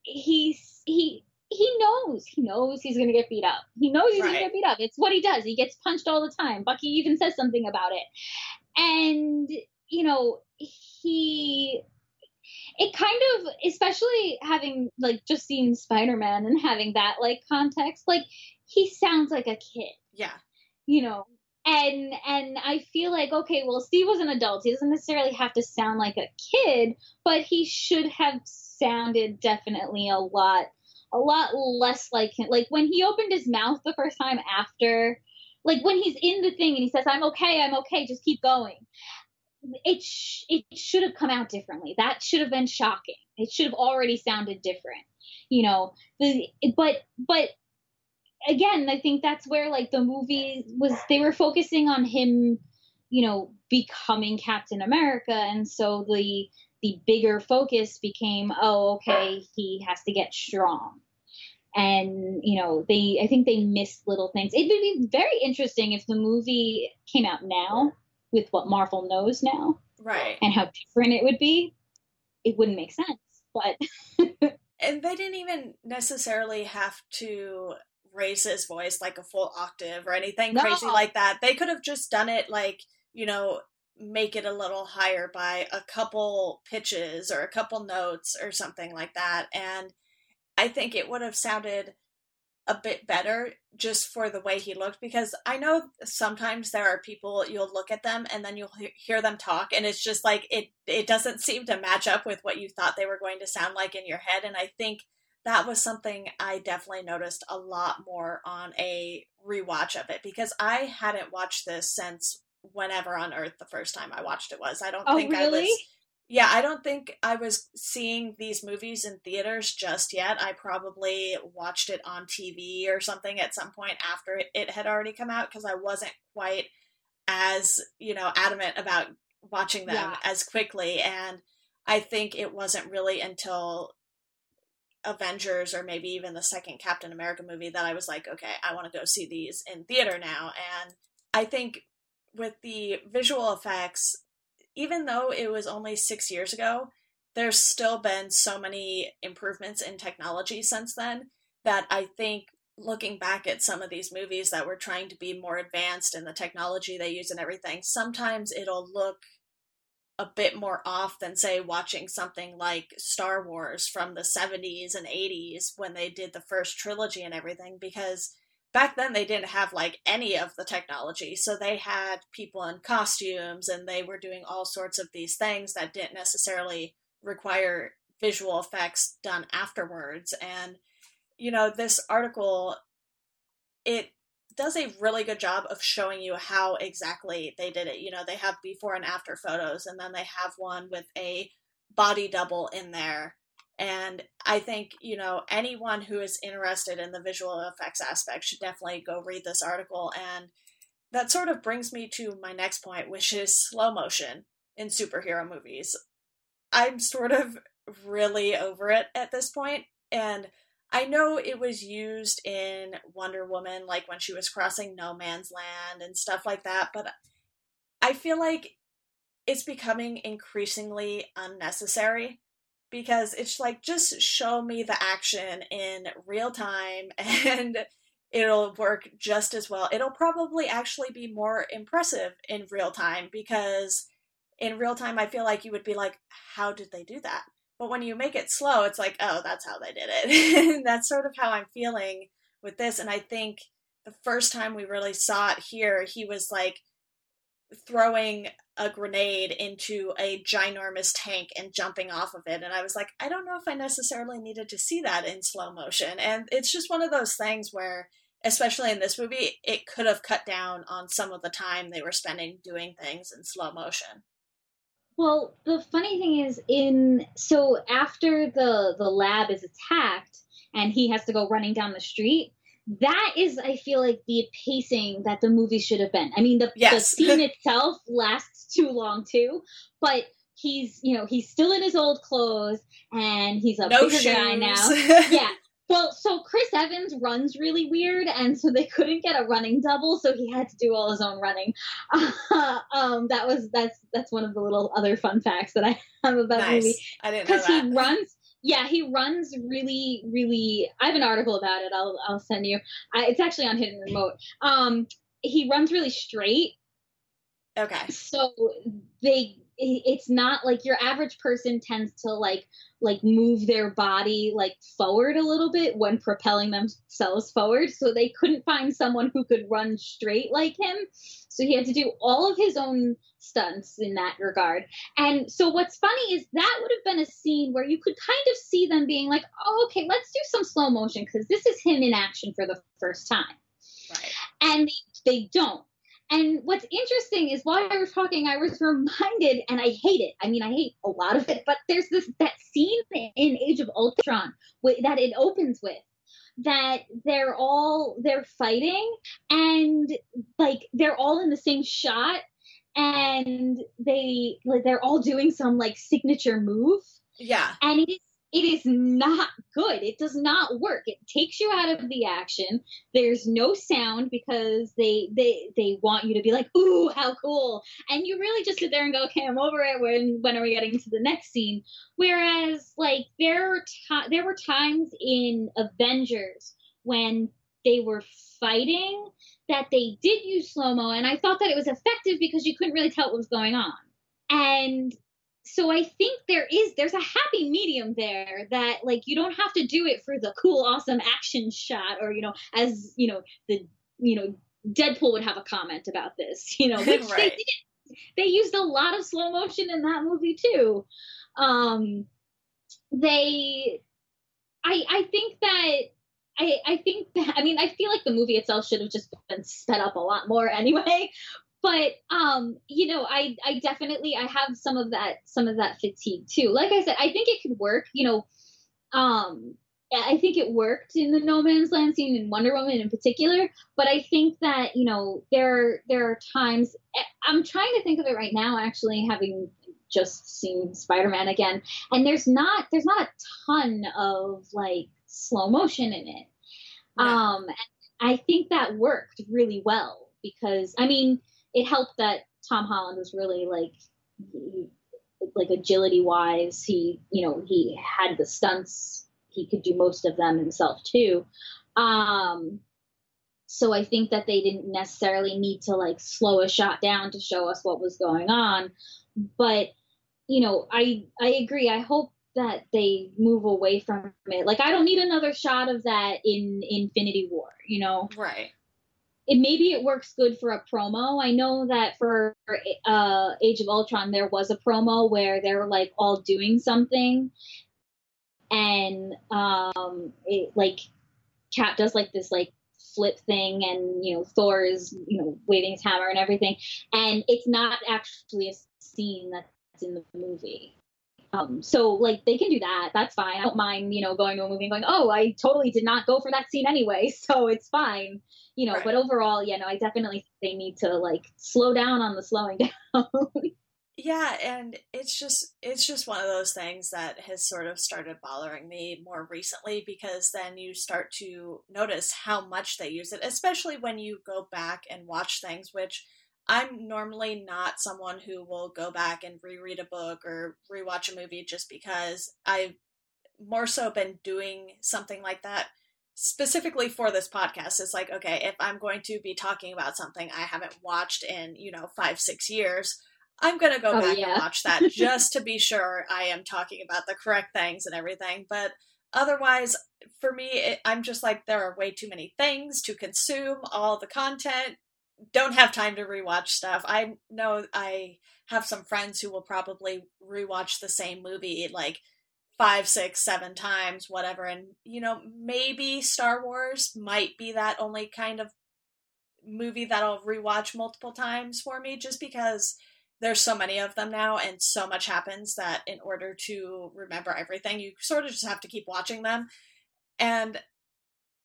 he's he he knows he knows he's to get beat up. He knows he's right. to get beat up. It's what he does. He gets punched all the time. Bucky even says something about it. And you know, he it kind of especially having like just seen Spider-Man and having that like context, like he sounds like a kid. Yeah. You know, and and I feel like okay, well, Steve was an adult. He doesn't necessarily have to sound like a kid, but he should have sounded definitely a lot a lot less like him. Like when he opened his mouth the first time after, like when he's in the thing and he says, "I'm okay, I'm okay, just keep going." It sh- it should have come out differently. That should have been shocking. It should have already sounded different. You know, the but but again, I think that's where like the movie was. They were focusing on him, you know, becoming Captain America, and so the the bigger focus became, oh, okay, he has to get strong and you know they i think they missed little things. It would be very interesting if the movie came out now with what marvel knows now right. and how different it would be it wouldn't make sense but and they didn't even necessarily have to raise his voice like a full octave or anything no. crazy like that. They could have just done it like you know make it a little higher by a couple pitches or a couple notes or something like that. And I think it would have sounded a bit better just for the way he looked because I know sometimes there are people you'll look at them and then you'll hear them talk and it's just like it it doesn't seem to match up with what you thought they were going to sound like in your head and I think that was something I definitely noticed a lot more on a rewatch of it because I hadn't watched this since whenever on earth the first time I watched it was. I don't oh, think really? I was yeah, I don't think I was seeing these movies in theaters just yet. I probably watched it on TV or something at some point after it had already come out because I wasn't quite as, you know, adamant about watching them Yeah. as quickly. And I think it wasn't really until Avengers or maybe even the second Captain America movie that I was like, okay, I want to go see these in theater now. And I think with the visual effects, even though it was only six years ago, there's still been so many improvements in technology since then that I think looking back at some of these movies that were trying to be more advanced in the technology they use and everything, sometimes it'll look a bit more off than say watching something like Star Wars from the 70s and 80s when they did the first trilogy and everything because back then they didn't have like any of the technology. So they had people in costumes and they were doing all sorts of these things that didn't necessarily require visual effects done afterwards. And you know this article it does a really good job of showing you how exactly they did it. You know they have before and after photos and then they have one with a body double in there and I think, you know, anyone who is interested in the visual effects aspect should definitely go read this article. And that sort of brings me to my next point, which is slow motion in superhero movies. I'm sort of really over it at this point, And I know it was used in Wonder Woman, like when she was crossing no man's land and stuff like that, but I feel like it's becoming increasingly unnecessary because it's like just show me the action in real time and it'll work just as well. It'll probably actually be more impressive in real time because in real time I feel like you would be like how did they do that? But when you make it slow it's like oh that's how they did it. that's sort of how I'm feeling with this and I think the first time we really saw it here he was like throwing a grenade into a ginormous tank and jumping off of it. And I was like, I don't know if I necessarily needed to see that in slow motion. And it's just one of those things where, especially in this movie, it could have cut down on some of the time they were spending doing things in slow motion. Well, the funny thing is, in so after the the lab is attacked and he has to go running down the street, that is, I feel like, the pacing that the movie should have been. I mean, the, Yes. the scene itself lasts too long too, but he's you know he's still in his old clothes and he's a No bigger shoes. guy now. yeah. Well, so Chris Evans runs really weird, and so they couldn't get a running double, so he had to do all his own running. um, that was that's that's one of the little other fun facts that I have about the movie. I didn't know because he runs. Yeah, he runs really, really. I have an article about it. I'll I'll send you. I, it's actually on Hidden Remote. Um, he runs really straight, Okay. so they it's not like your average person tends to like like move their body like forward a little bit when propelling themselves forward so they couldn't find someone who could run straight like him so he had to do all of his own stunts in that regard and so what's funny is that would have been a scene where you could kind of see them being like oh okay let's do some slow motion because this is him in action for the first time Right. and they, they don't. And what's interesting is while I was talking, I was reminded, and I hate it. I mean, I hate a lot of it, but there's this that scene in Age of Ultron with, that it opens with that they're all they're fighting and like they're all in the same shot and they like they're all doing some like signature move Yeah. and it is it is not good. It does not work. It takes you out of the action. There's no sound because they they they want you to be like, "Ooh, how cool!" And you really just sit there and go, "Okay, I'm over it. When when are we getting to the next scene?" Whereas, like there there were times in Avengers when they were fighting that they did use slow mo, and I thought that it was effective because you couldn't really tell what was going on. And so I think there is there's a happy medium there that like you don't have to do it for the cool awesome action shot or you know as you know the you know Deadpool would have a comment about this you know which right. they did they used a lot of slow motion in that movie too um they I I think that I, I think that I mean I feel like the movie itself should have just been sped up a lot more anyway but um you know i i definitely i have some of that some of that fatigue too. Like i said i think it could work you know um i think it worked in the no man's land scene in wonder woman in particular but i think that you know there there are times eh, i'm trying to think of it right now actually having just seen spider-man again and there's not there's not a ton of like slow motion in it. Um i think that worked really well because i mean it helped that Tom Holland was really like like agility wise he you know he had the stunts. He could do most of them himself too. Um so i think that they didn't necessarily need to like slow a shot down to show us what was going on. But you know i i agree. I hope that they move away from it. Like i don't need another shot of that in infinity war you know? Right it maybe it works good for a promo. I know that for uh, Age of Ultron there was a promo where they were like all doing something, and um, it, like Cap does like this like flip thing, and you know Thor is you know waving his hammer and everything, and it's not actually a scene that's in the movie. Um, so like they can do that. That's fine. I don't mind, you know, going to a movie and going, oh, I totally did not go for that scene anyway, so it's fine. You know, right. but overall, yeah, no, I definitely they need to like slow down on the slowing down. yeah, and it's just it's just one of those things that has sort of started bothering me more recently because then you start to notice how much they use it, especially when you go back and watch things which I'm normally not someone who will go back and reread a book or rewatch a movie just because I've more so been doing something like that specifically for this podcast. It's like, okay, if I'm going to be talking about something I haven't watched in, you know, five, six years, I'm going to go oh, back yeah. and watch that just to be sure I am talking about the correct things and everything. But otherwise, for me, it, I'm just like, there are way too many things to consume all the content don't have time to rewatch stuff. I know I have some friends who will probably rewatch the same movie like five, six, seven times, whatever. And, you know, maybe Star Wars might be that only kind of movie that I'll rewatch multiple times for me just because there's so many of them now and so much happens that in order to remember everything, you sort of just have to keep watching them. And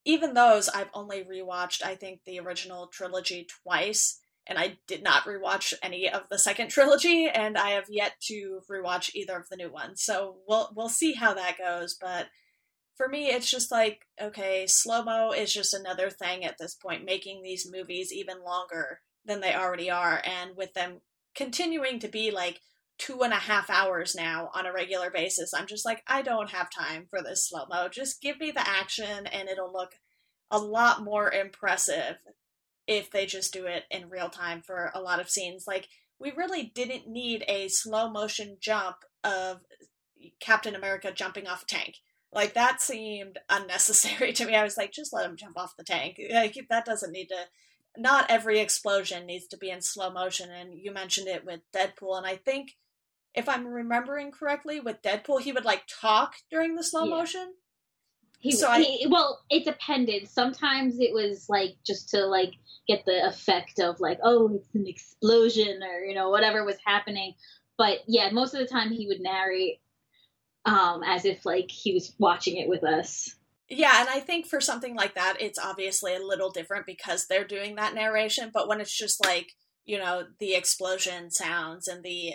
even those I've only rewatched, I think, the original trilogy twice, and I did not rewatch any of the second trilogy, and I have yet to rewatch either of the new ones. So we'll we'll see how that goes. But for me, it's just like okay, slow mo is just another thing at this point, making these movies even longer than they already are, and with them continuing to be like two and a half hours now on a regular basis. I'm just like, I don't have time for this slow mo. Just give me the action and it'll look a lot more impressive if they just do it in real time for a lot of scenes. Like, we really didn't need a slow motion jump of Captain America jumping off a tank. Like, that seemed unnecessary to me. I was like, just let him jump off the tank. Like, that doesn't need to not every explosion needs to be in slow motion and you mentioned it with deadpool and i think if I'm remembering correctly, with Deadpool, he would like talk during the slow yeah. motion. He, so he, I, well, it depended. Sometimes it was like just to like get the effect of like, oh, it's an explosion or you know whatever was happening. But yeah, most of the time he would narrate um, as if like he was watching it with us. Yeah, and I think for something like that, it's obviously a little different because they're doing that narration. But when it's just like you know the explosion sounds and the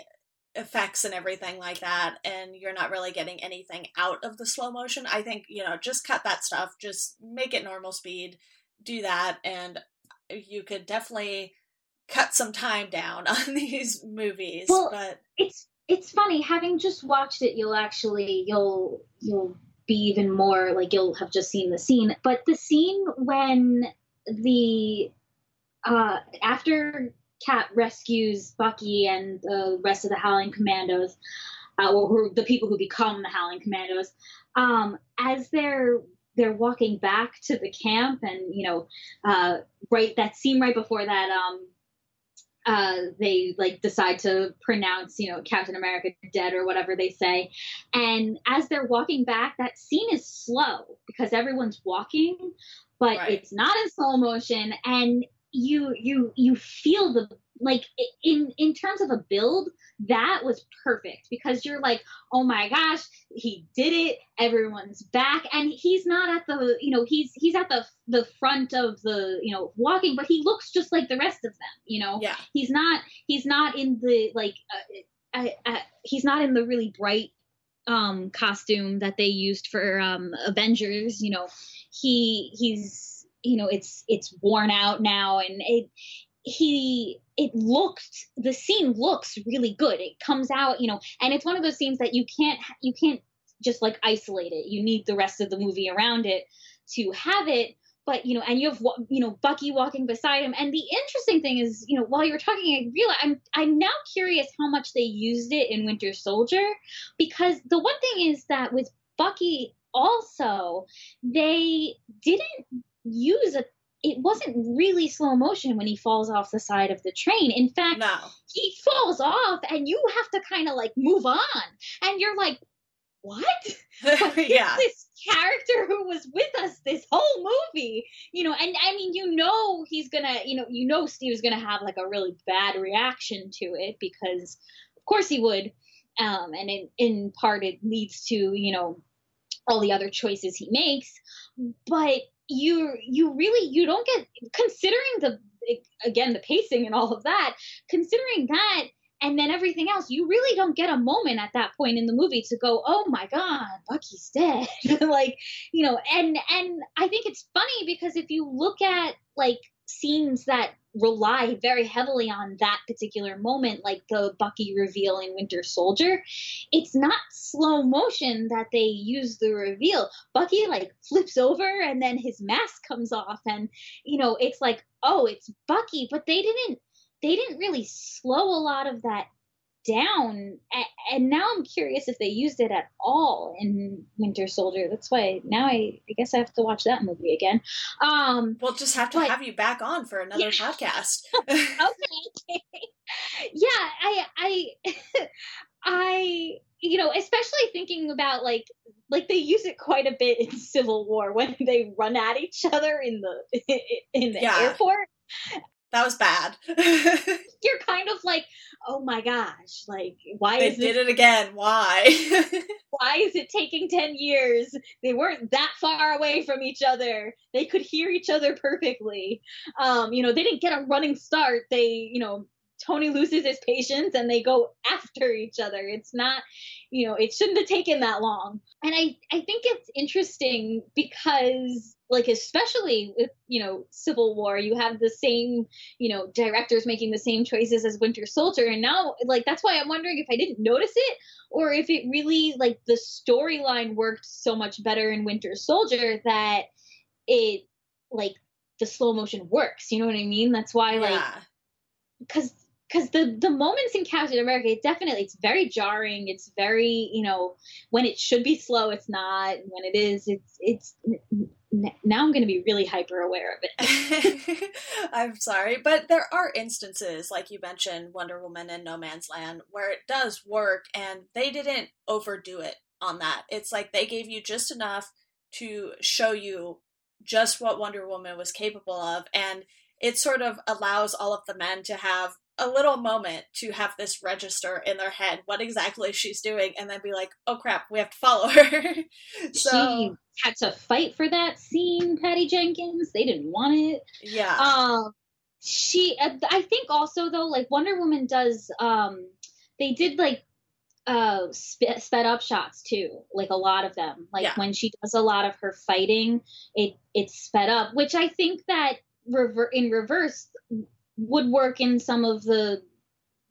effects and everything like that and you're not really getting anything out of the slow motion i think you know just cut that stuff just make it normal speed do that and you could definitely cut some time down on these movies well, but it's it's funny having just watched it you'll actually you'll you'll be even more like you'll have just seen the scene but the scene when the uh after Cap rescues Bucky and the rest of the Howling Commandos. uh, or who, the people who become the Howling Commandos, um, as they're they're walking back to the camp, and you know, uh, right that scene right before that, um, uh, they like decide to pronounce, you know, Captain America dead or whatever they say. And as they're walking back, that scene is slow because everyone's walking, but right. it's not in slow motion. And you you you feel the like in in terms of a build that was perfect because you're like oh my gosh he did it everyone's back. And he's not at the you know he's he's at the the front of the you know walking but he looks just like the rest of them you know? Yeah. He's not he's not in the like uh, uh, uh, he's not in the really bright um costume that they used for um avengers you know? He he's you know it's it's worn out now and it he it looked the scene looks really good. It comes out you know and it's one of those scenes that you can't you can't just like isolate it. You need the rest of the movie around it to have it but you know and you have you know bucky walking beside him. And the interesting thing is you know while you were talking i realize i'm i'm now curious how much they used it in winter soldier because the one thing is that with bucky also they didn't use a it wasn't really slow motion when he falls off the side of the train. In fact, no. he falls off and you have to kind of like move on. And you're like, what? yeah. This character who was with us this whole movie, you know, and I mean, you know, he's gonna, you know, you know, Steve's gonna have like a really bad reaction to it because, of course, he would. Um, and in, in part, it leads to, you know, all the other choices he makes. But you you really you don't get considering the again the pacing and all of that considering that and then everything else you really don't get a moment at that point in the movie to go oh my god bucky's dead. Like you know and and i think it's funny because if you look at like scenes that rely very heavily on that particular moment, like the Bucky reveal in Winter Soldier. It's not slow motion that they use the reveal. Bucky like flips over and then his mask comes off, and you know, it's like, oh, it's Bucky, but they didn't they didn't really slow a lot of that down. And now i'm curious if they used it at all in winter soldier. That's why now i, I guess i have to watch that movie again. Um we'll just have to but, have you back on for another yeah. podcast. Okay. Yeah i i i you know especially thinking about like like they use it quite a bit in civil war when they run at each other in the in the yeah. airport that was bad. You're kind of like, oh my gosh, like why they is did it again? Why? why is it taking ten years? They weren't that far away from each other. They could hear each other perfectly. Um, you know, they didn't get a running start. They, you know, Tony loses his patience and they go after each other. It's not, you know, it shouldn't have taken that long. And I, I think it's interesting because like especially with you know civil war you have the same you know directors making the same choices as winter soldier and now like that's why i'm wondering if i didn't notice it or if it really like the storyline worked so much better in winter soldier that it like the slow motion works you know what i mean that's why like because because the the moments in Captain America, it definitely it's very jarring. It's very you know when it should be slow, it's not. When it is, it's it's. Now I'm going to be really hyper aware of it. I'm sorry, but there are instances like you mentioned, Wonder Woman and No Man's Land, where it does work, and they didn't overdo it on that. It's like they gave you just enough to show you just what Wonder Woman was capable of, and it sort of allows all of the men to have a little moment to have this register in their head what exactly she's doing and then be like oh crap we have to follow her. So she had to fight for that scene patty jenkins. They didn't want it. Yeah. Um she i think also though like wonder woman does um they did like uh sp- sped up shots too like a lot of them. Like yeah. when she does a lot of her fighting it it's sped up which i think that rever- in reverse would work in some of the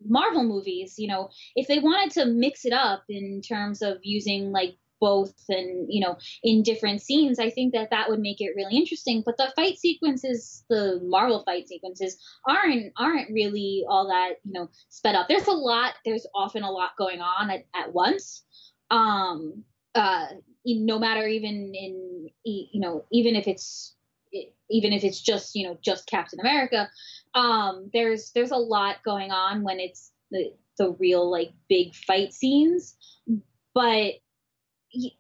Marvel movies. You know, if they wanted to mix it up in terms of using like both and you know in different scenes i think that that would make it really interesting but the fight sequences the marvel fight sequences aren't aren't really all that you know sped up there's a lot there's often a lot going on at, at once um uh no matter even in you know even if it's even if it's just you know just captain america um there's there's a lot going on when it's the the real like big fight scenes but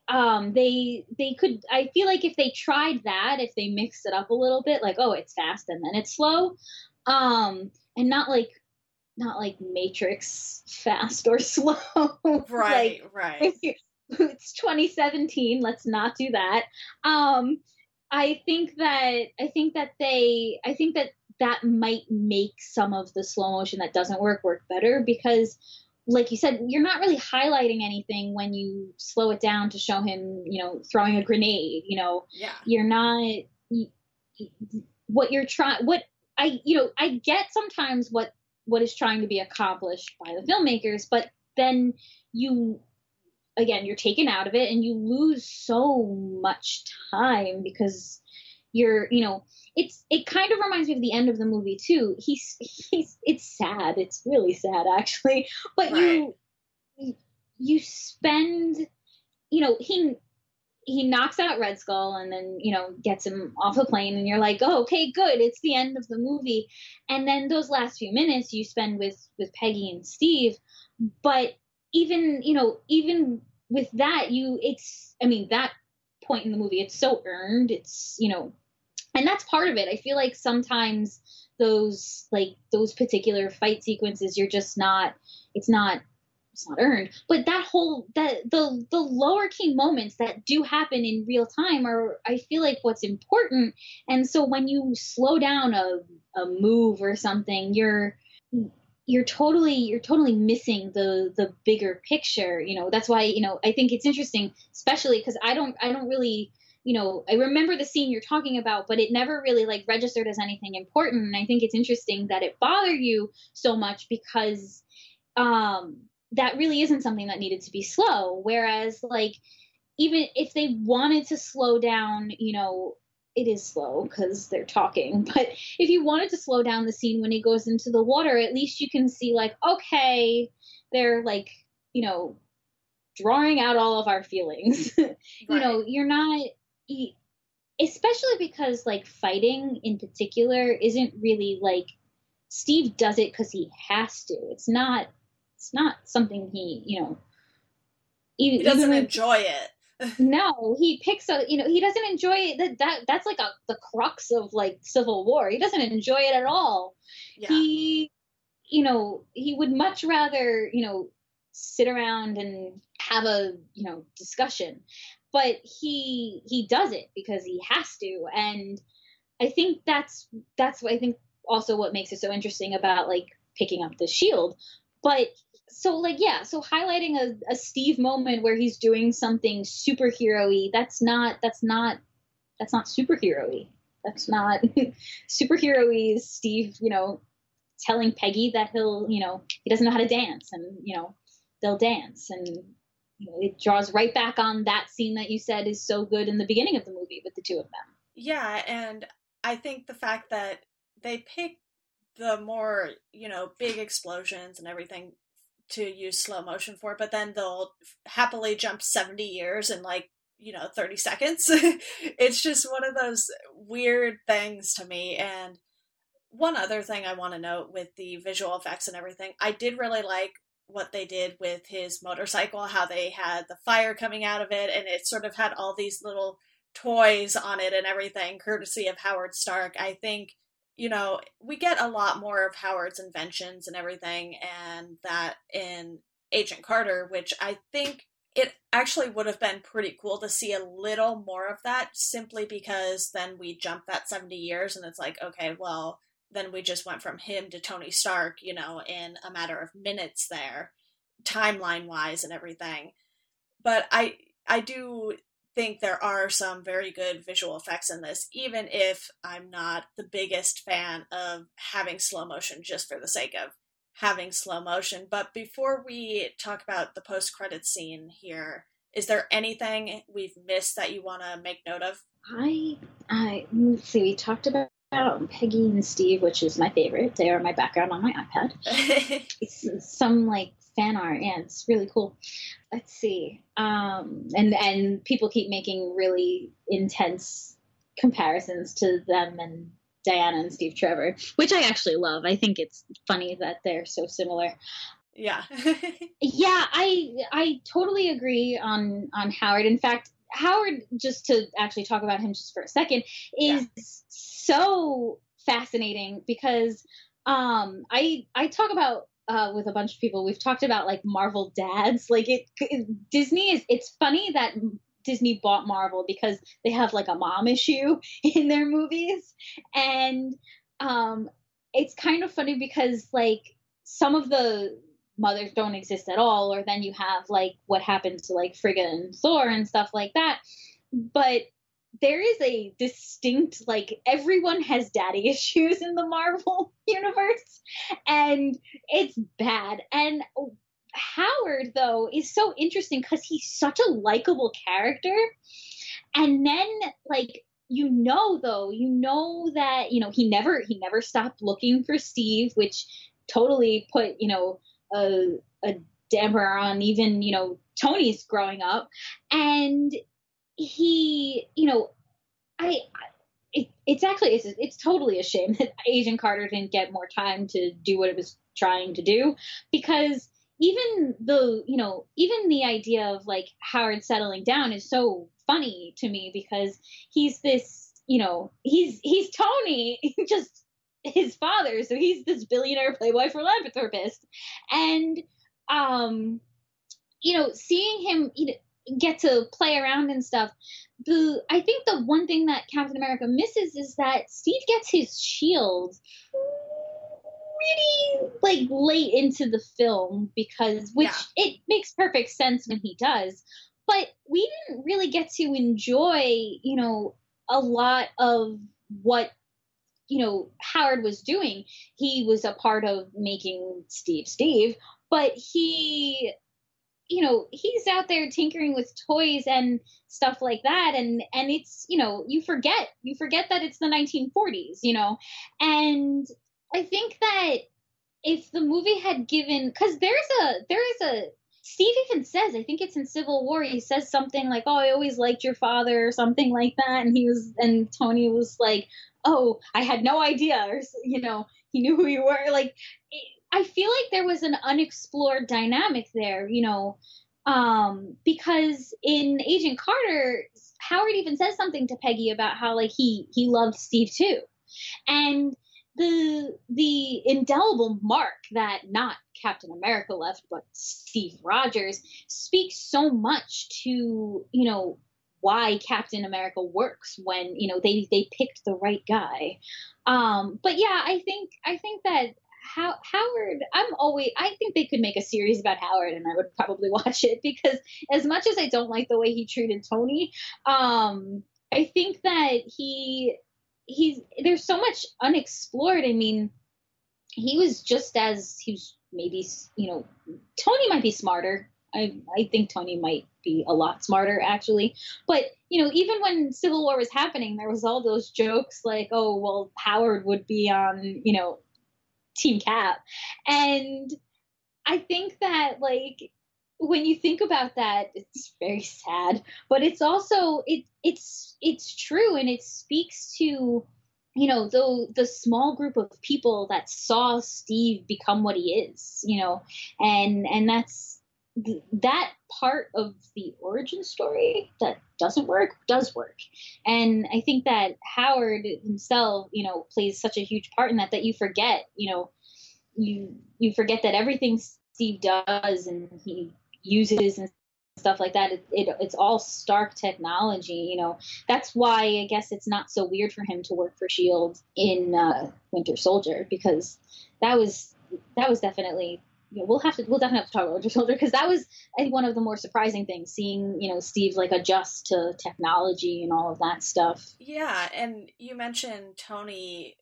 um they they could i feel like if they tried that if they mixed it up a little bit like oh it's fast and then it's slow um and not like not like matrix fast or slow. Right like, right. it's 2017 let's not do that. Um i think that i think that they i think that that might make some of the slow motion that doesn't work work better because like you said, you're not really highlighting anything when you slow it down to show him, you know, throwing a grenade. You know, yeah. you're not what you're trying. What I, you know, I get sometimes what what is trying to be accomplished by the filmmakers, but then you again you're taken out of it and you lose so much time because you're you know it's it kind of reminds me of the end of the movie too. He's he's it's sad. It's really sad actually. But right. you you spend you know he he knocks out red skull and then you know gets him off the plane and you're like oh okay good. It's the end of the movie. And then those last few minutes you spend with with peggy and steve but even you know even with that you it's i mean that point in the movie it's so earned. It's you know and that's part of it. I feel like sometimes those like those particular fight sequences you're just not it's not it's not earned. But that whole that the the lower key moments that do happen in real time are i feel like what's important. And so when you slow down a, a move or something you're you're totally you're totally missing the the bigger picture you know? That's why you know i think it's interesting especially because i don't i don't really you know, I remember the scene you're talking about, but it never really like registered as anything important. And I think it's interesting that it bothered you so much because um, that really isn't something that needed to be slow. Whereas, like, even if they wanted to slow down, you know, it is slow because they're talking. But if you wanted to slow down the scene when he goes into the water, at least you can see, like, okay, they're like, you know, drawing out all of our feelings. Right. you know, you're not especially because like fighting in particular isn't really like Steve does it because he has to. It's not. It's not something he you know. He, doesn't enjoy it. no, he picks a. You know, he doesn't enjoy it. That that that's like a the crux of like Civil War. He doesn't enjoy it at all. Yeah. He, you know, he would much rather you know sit around and have a you know discussion but he he does it because he has to. And i think that's that's what i think also what makes it so interesting about like picking up the shield. But so like yeah so highlighting a, a steve moment where he's doing something superhero-y that's not that's not that's not superhero-y. That's not superhero-y steve you know telling peggy that he'll you know he doesn't know how to dance and you know they'll dance and it draws right back on that scene that you said is so good in the beginning of the movie with the two of them. Yeah, and I think the fact that they pick the more, you know, big explosions and everything to use slow motion for, but then they'll happily jump 70 years in like, you know, 30 seconds. it's just one of those weird things to me. And one other thing I want to note with the visual effects and everything, I did really like what they did with his motorcycle, how they had the fire coming out of it, and it sort of had all these little toys on it and everything, courtesy of Howard Stark. I think, you know, we get a lot more of Howard's inventions and everything, and that in Agent Carter, which I think it actually would have been pretty cool to see a little more of that simply because then we jump that 70 years and it's like, okay, well, then we just went from him to Tony Stark, you know, in a matter of minutes there, timeline wise and everything. But I I do think there are some very good visual effects in this, even if I'm not the biggest fan of having slow motion just for the sake of having slow motion. But before we talk about the post credit scene here, is there anything we've missed that you want to make note of? I, I let's see. We talked about Peggy and Steve, which is my favorite. They are my background on my iPad. it's some like fan art. Yeah, it's really cool. Let's see. Um, and and people keep making really intense comparisons to them and Diana and Steve Trevor, which I actually love. I think it's funny that they're so similar. Yeah. yeah, I I totally agree on on Howard. In fact, Howard, just to actually talk about him just for a second, is yeah. So fascinating because um I I talk about uh, with a bunch of people. We've talked about like Marvel dads. Like it, it, Disney is. It's funny that Disney bought Marvel because they have like a mom issue in their movies, and um, it's kind of funny because like some of the mothers don't exist at all or then you have like what happened to like frigga and thor and stuff like that but there is a distinct like everyone has daddy issues in the marvel universe and it's bad. And howard though is so interesting because he's such a likable character. And then like you know though you know that you know he never he never stopped looking for steve which totally put you know a, a damper on even you know Tony's growing up, and he you know I. It, it's actually it's, it's totally a shame that Agent Carter didn't get more time to do what it was trying to do because even the you know even the idea of like Howard settling down is so funny to me because he's this you know he's he's Tony just his father. So he's this billionaire playboy philanthropist. And, um, you know, seeing him you know, get to play around and stuff, the I think the one thing that Captain America misses is that Steve gets his shield pretty like late into the film because which yeah. it makes perfect sense when he does but we didn't really get to enjoy you know a lot of what you know Howard was doing. He was a part of making Steve Steve, but he you know he's out there tinkering with toys and stuff like that. And and it's you know you forget you forget that it's the 1940s you know? And i think that if the movie had given because there's a there is a steve even says i think it's in civil war he says something like oh i always liked your father or something like that. And he was and tony was like oh, I had no idea, or you know, he knew who you were. Like, I feel like there was an unexplored dynamic there, you know, um, because in Agent Carter, Howard even says something to Peggy about how like he he loved Steve too, and the the indelible mark that not Captain America left, but Steve Rogers speaks so much to you know why Captain America works when you know they they picked the right guy. Um, but yeah, I think I think that how, Howard, I'm always, I think they could make a series about Howard and I would probably watch it because as much as I don't like the way he treated Tony, um, I think that he, he's, there's so much unexplored. I mean, he was just as, he was maybe, you know, Tony might be smarter. I, I think Tony might be a lot smarter actually. But you know, even when Civil War was happening, there was all those jokes like, "Oh, well, Howard would be on you know Team Cap," and I think that like when you think about that, it's very sad, but it's also it it's it's true and it speaks to you know the the small group of people that saw Steve become what he is, you know, and and that's that part of the origin story that doesn't work does work. And i think that howard himself you know plays such a huge part in that that you forget you know you you forget that everything steve does and he uses and stuff like that it, it, it's all stark technology you know. That's why i guess it's not so weird for him to work for shield in uh, winter soldier because that was that was definitely you know, we'll have to we'll definitely have to talk about Winter Soldier because that was I think one of the more surprising things seeing you know Steve like adjust to technology and all of that stuff. Yeah, and you mentioned Tony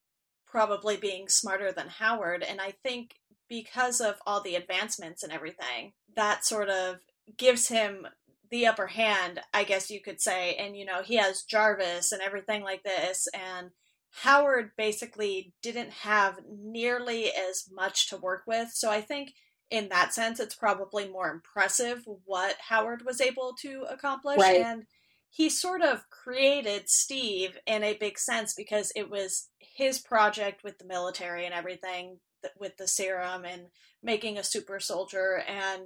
probably being smarter than Howard, and I think because of all the advancements and everything, that sort of gives him the upper hand, I guess you could say. And, you know, he has Jarvis and everything like this. And Howard basically didn't have nearly as much to work with. So I think in that sense, it's probably more impressive what Howard was able to accomplish. Right. And he sort of created Steve in a big sense because it was his project with the military and everything with the serum and making a super soldier and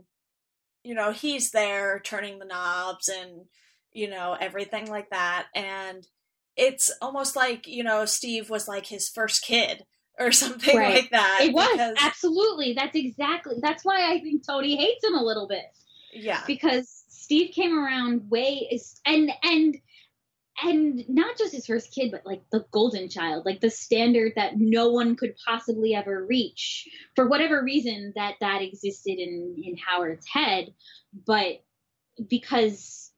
you know he's there turning the knobs and you know everything like that and it's almost like you know steve was like his first kid or something Right. like that It was because- absolutely. That's exactly. That's why I think Tony hates him a little bit yeah because Steve came around way and and and not just his first kid, but like the golden child, like the standard that no one could possibly ever reach for whatever reason that that existed in in Howard's head, but because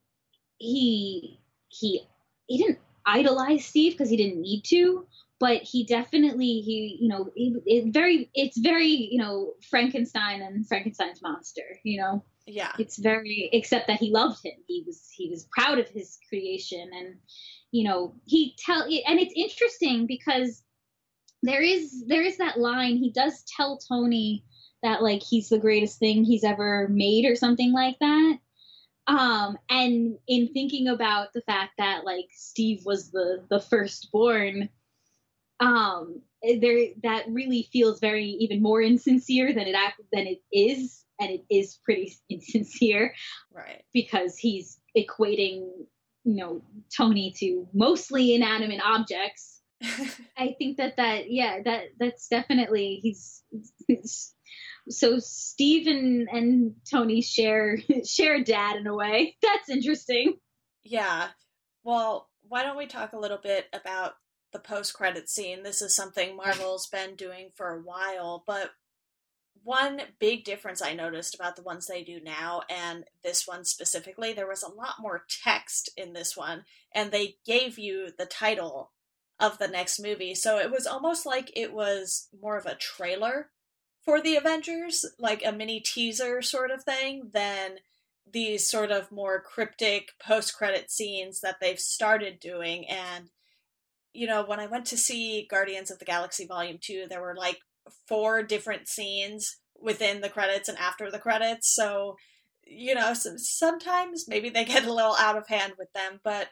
he he he didn't idolize Steve because he didn't need to, but he definitely he you know it, it very it's very you know Frankenstein and Frankenstein's monster, you know? Yeah. It's very except that he loved him. He was he was proud of his creation and you know he tell and it's interesting because there is there is that line he does tell tony that like he's the greatest thing he's ever made or something like that um and in thinking about the fact that like steve was the the firstborn um there that really feels very even more insincere than it act than it is and it is pretty insincere right. because he's equating you know tony to mostly inanimate objects. I think that that yeah that that's definitely he's, he's so steve and, and tony share share dad in a way that's interesting Yeah. Well, why don't we talk a little bit about the post credit scene? This is something Marvel's been doing for a while, but one big difference I noticed about the ones they do now and this one specifically, there was a lot more text in this one, and they gave you the title of the next movie. So it was almost like it was more of a trailer for the Avengers, like a mini teaser sort of thing, than these sort of more cryptic post credit scenes that they've started doing. And, you know, when I went to see Guardians of the Galaxy Volume 2, there were like four different scenes within the credits and after the credits. So, you know, so sometimes maybe they get a little out of hand with them. But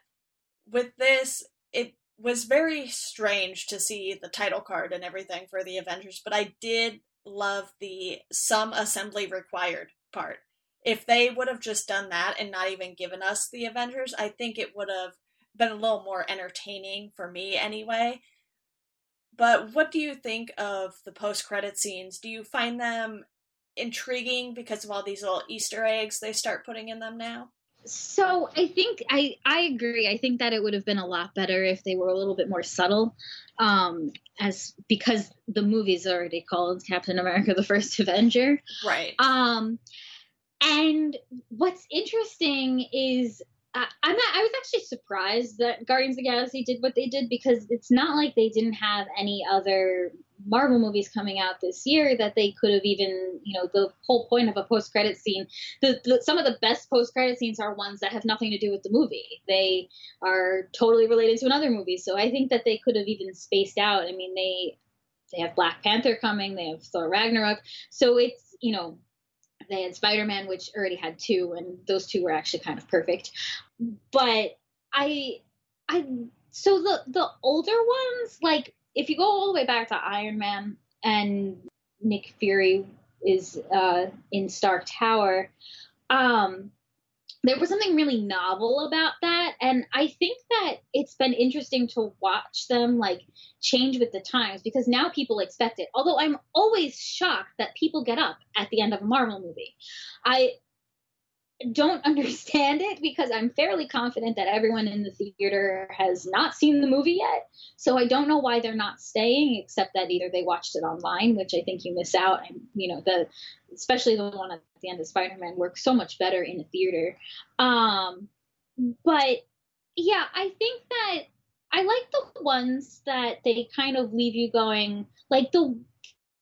with this, it was very strange to see the title card and everything for the Avengers. But I did love the some assembly required part if they would have just done that and not even given us the Avengers, I think it would have been a little more entertaining for me anyway. But what do you think of the post credit scenes? Do you find them intriguing because of all these little Easter eggs they start putting in them now? So I think I I agree. I think that it would have been a lot better if they were a little bit more subtle, um, as because the movie's already called Captain America: The First Avenger. Right. Um, and what's interesting is I'm not, I was actually surprised that Guardians of the Galaxy did what they did because it's not like they didn't have any other Marvel movies coming out this year that they could have even, you know, the whole point of a post credit scene. The, the some of the best post credit scenes are ones that have nothing to do with the movie. They are totally related to another movie. So I think that they could have even spaced out. I mean, they they have Black Panther coming, they have Thor Ragnarok. So it's, you know, they had Spider-Man, which already had two, and those two were actually kind of perfect. But I, I, so the the older ones, like if you go all the way back to Iron Man and Nick Fury is uh, in Stark Tower, um, there was something really novel about that, and I think that it's been interesting to watch them like change with the times because now people expect it. Although I'm always shocked that people get up at the end of a Marvel movie. I don't understand it because I'm fairly confident that everyone in the theater has not seen the movie yet. So I don't know why they're not staying, except that either they watched it online, which I think you miss out, and you know the especially the one at the end of Spider-Man works so much better in a theater. Um, but yeah, I think that I like the ones that they kind of leave you going like the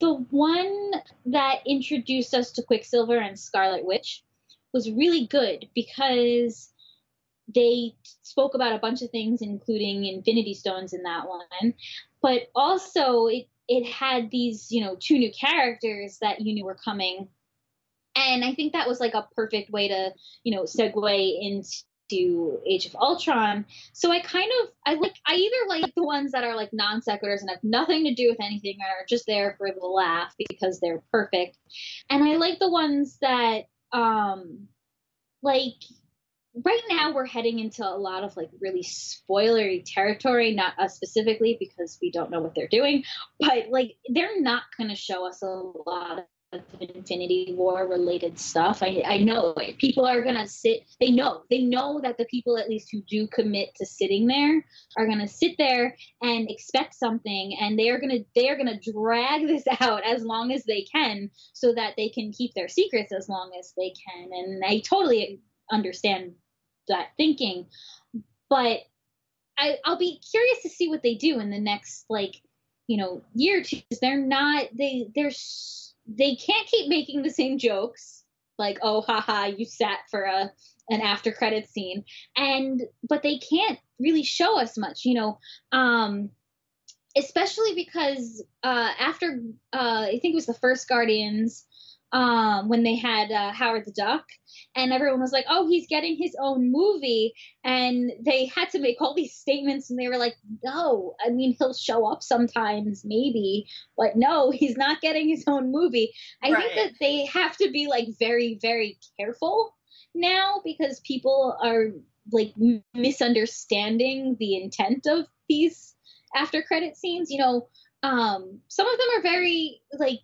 the one that introduced us to Quicksilver and Scarlet Witch was really good because they spoke about a bunch of things, including Infinity Stones in that one, but also it it had these you know two new characters that you knew were coming, and I think that was like a perfect way to you know segue into Age of Ultron. So I kind of I like I either like the ones that are like non sequiturs and have nothing to do with anything or are just there for the laugh because they're perfect, and I like the ones that um like right now we're heading into a lot of like really spoilery territory not us specifically because we don't know what they're doing but like they're not going to show us a lot of infinity war related stuff i, I know people are going to sit they know they know that the people at least who do commit to sitting there are going to sit there and expect something and they're going to they're going to drag this out as long as they can so that they can keep their secrets as long as they can and i totally understand that thinking. But I, I'll be curious to see what they do in the next like you know year or two. They're not they they're they can't keep making the same jokes like oh haha you sat for a an after credit scene. And but they can't really show us much you know um especially because uh after uh i think it was the first guardians um, when they had uh, Howard the Duck, and everyone was like, "Oh, he's getting his own movie," and they had to make all these statements, and they were like, "No, I mean he'll show up sometimes, maybe, but no, he's not getting his own movie." I right. think that they have to be like very, very careful now because people are like misunderstanding the intent of these after credit scenes. You know, um, some of them are very like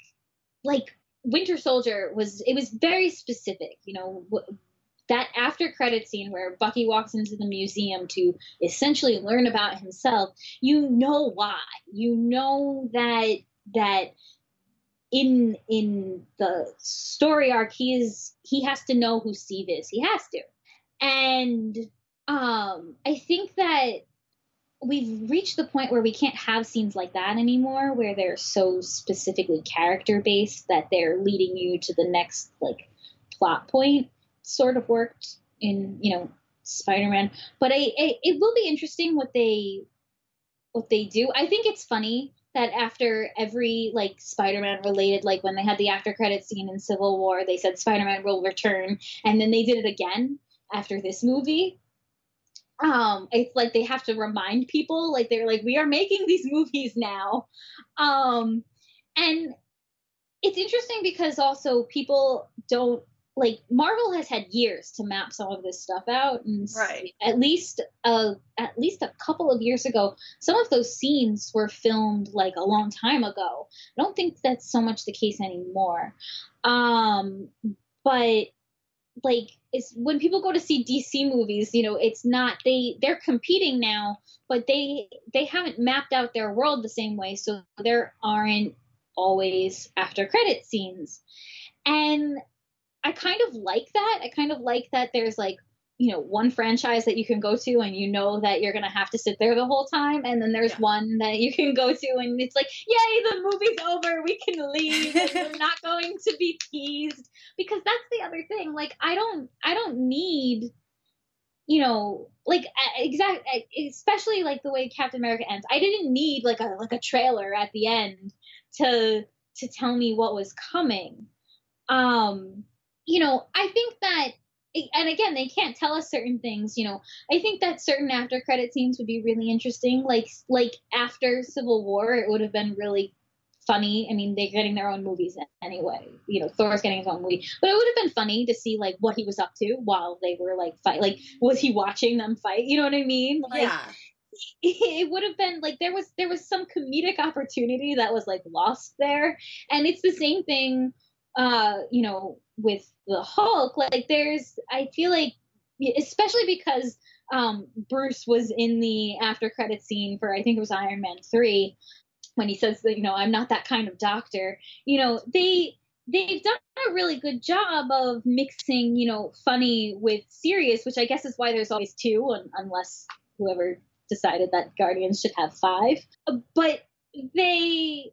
like Winter Soldier was it was very specific, you know, that after credit scene where Bucky walks into the museum to essentially learn about himself, you know why. You know that that in in the story arc he is he has to know who Steve is. He has to. And um I think that we've reached the point where we can't have scenes like that anymore where they're so specifically character based that they're leading you to the next like plot point sort of worked in you know spider-man. But I, I it will be interesting what they what they do. I think it's funny that after every like spider-man related like when they had the after credit scene in civil war they said spider-man will return and then they did it again after this movie um it's like they have to remind people like they're like we are making these movies now um and it's interesting because also people don't like Marvel has had years to map some of this stuff out, and right. at least uh, at least a couple of years ago, some of those scenes were filmed like a long time ago. I don't think that's so much the case anymore. Um, but like it's when people go to see DC movies, you know, it's not they they're competing now, but they they haven't mapped out their world the same way, so there aren't always after credit scenes. And I kind of like that. I kind of like that there's like you know one franchise that you can go to and you know that you're gonna have to sit there the whole time and then there's yeah. one that you can go to and it's like yay the movie's over we can leave we're not going to be teased because that's the other thing. Like i don't i don't need you know like exact especially like the way captain america ends. I didn't need like a like a trailer at the end to to tell me what was coming. Um you know i think that and again they can't tell us certain things you know. I think that certain after credit scenes would be really interesting. Like like after civil war it would have been really funny. I mean they're getting their own movies anyway. You know thor's getting his own movie. But it would have been funny to see like what he was up to while they were like fight like was he watching them fight? You know what i mean? Like yeah. it would have been like there was there was some comedic opportunity that was like lost there. And it's the same thing uh you know with the Hulk, like there's, I feel like, especially because um, Bruce was in the after credit scene for I think it was Iron Man three, when he says that you know I'm not that kind of doctor. You know they they've done a really good job of mixing you know funny with serious, which I guess is why there's always two, unless whoever decided that Guardians should have five. But they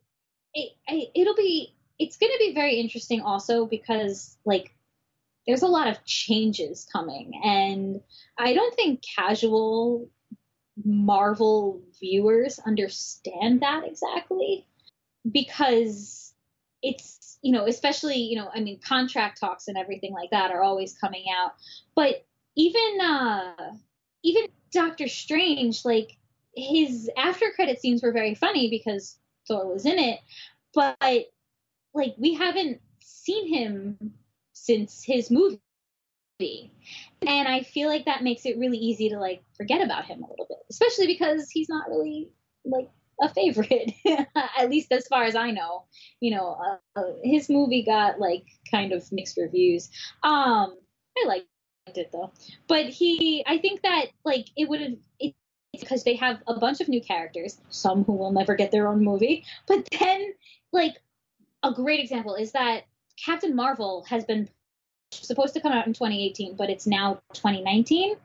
it, it'll be it's going to be very interesting also because like there's a lot of changes coming and i don't think casual marvel viewers understand that exactly because it's you know especially you know i mean contract talks and everything like that are always coming out. But even uh even doctor strange like his after credit scenes were very funny because thor was in it. But like we haven't seen him since his movie and i feel like that makes it really easy to like forget about him a little bit especially because he's not really like a favorite at least as far as i know. You know uh, his movie got like kind of mixed reviews. Um i liked it though. But he i think that like it would have because they have a bunch of new characters some who will never get their own movie. But then like a great example is that Captain Marvel has been supposed to come out in 2018, but it's now 2019.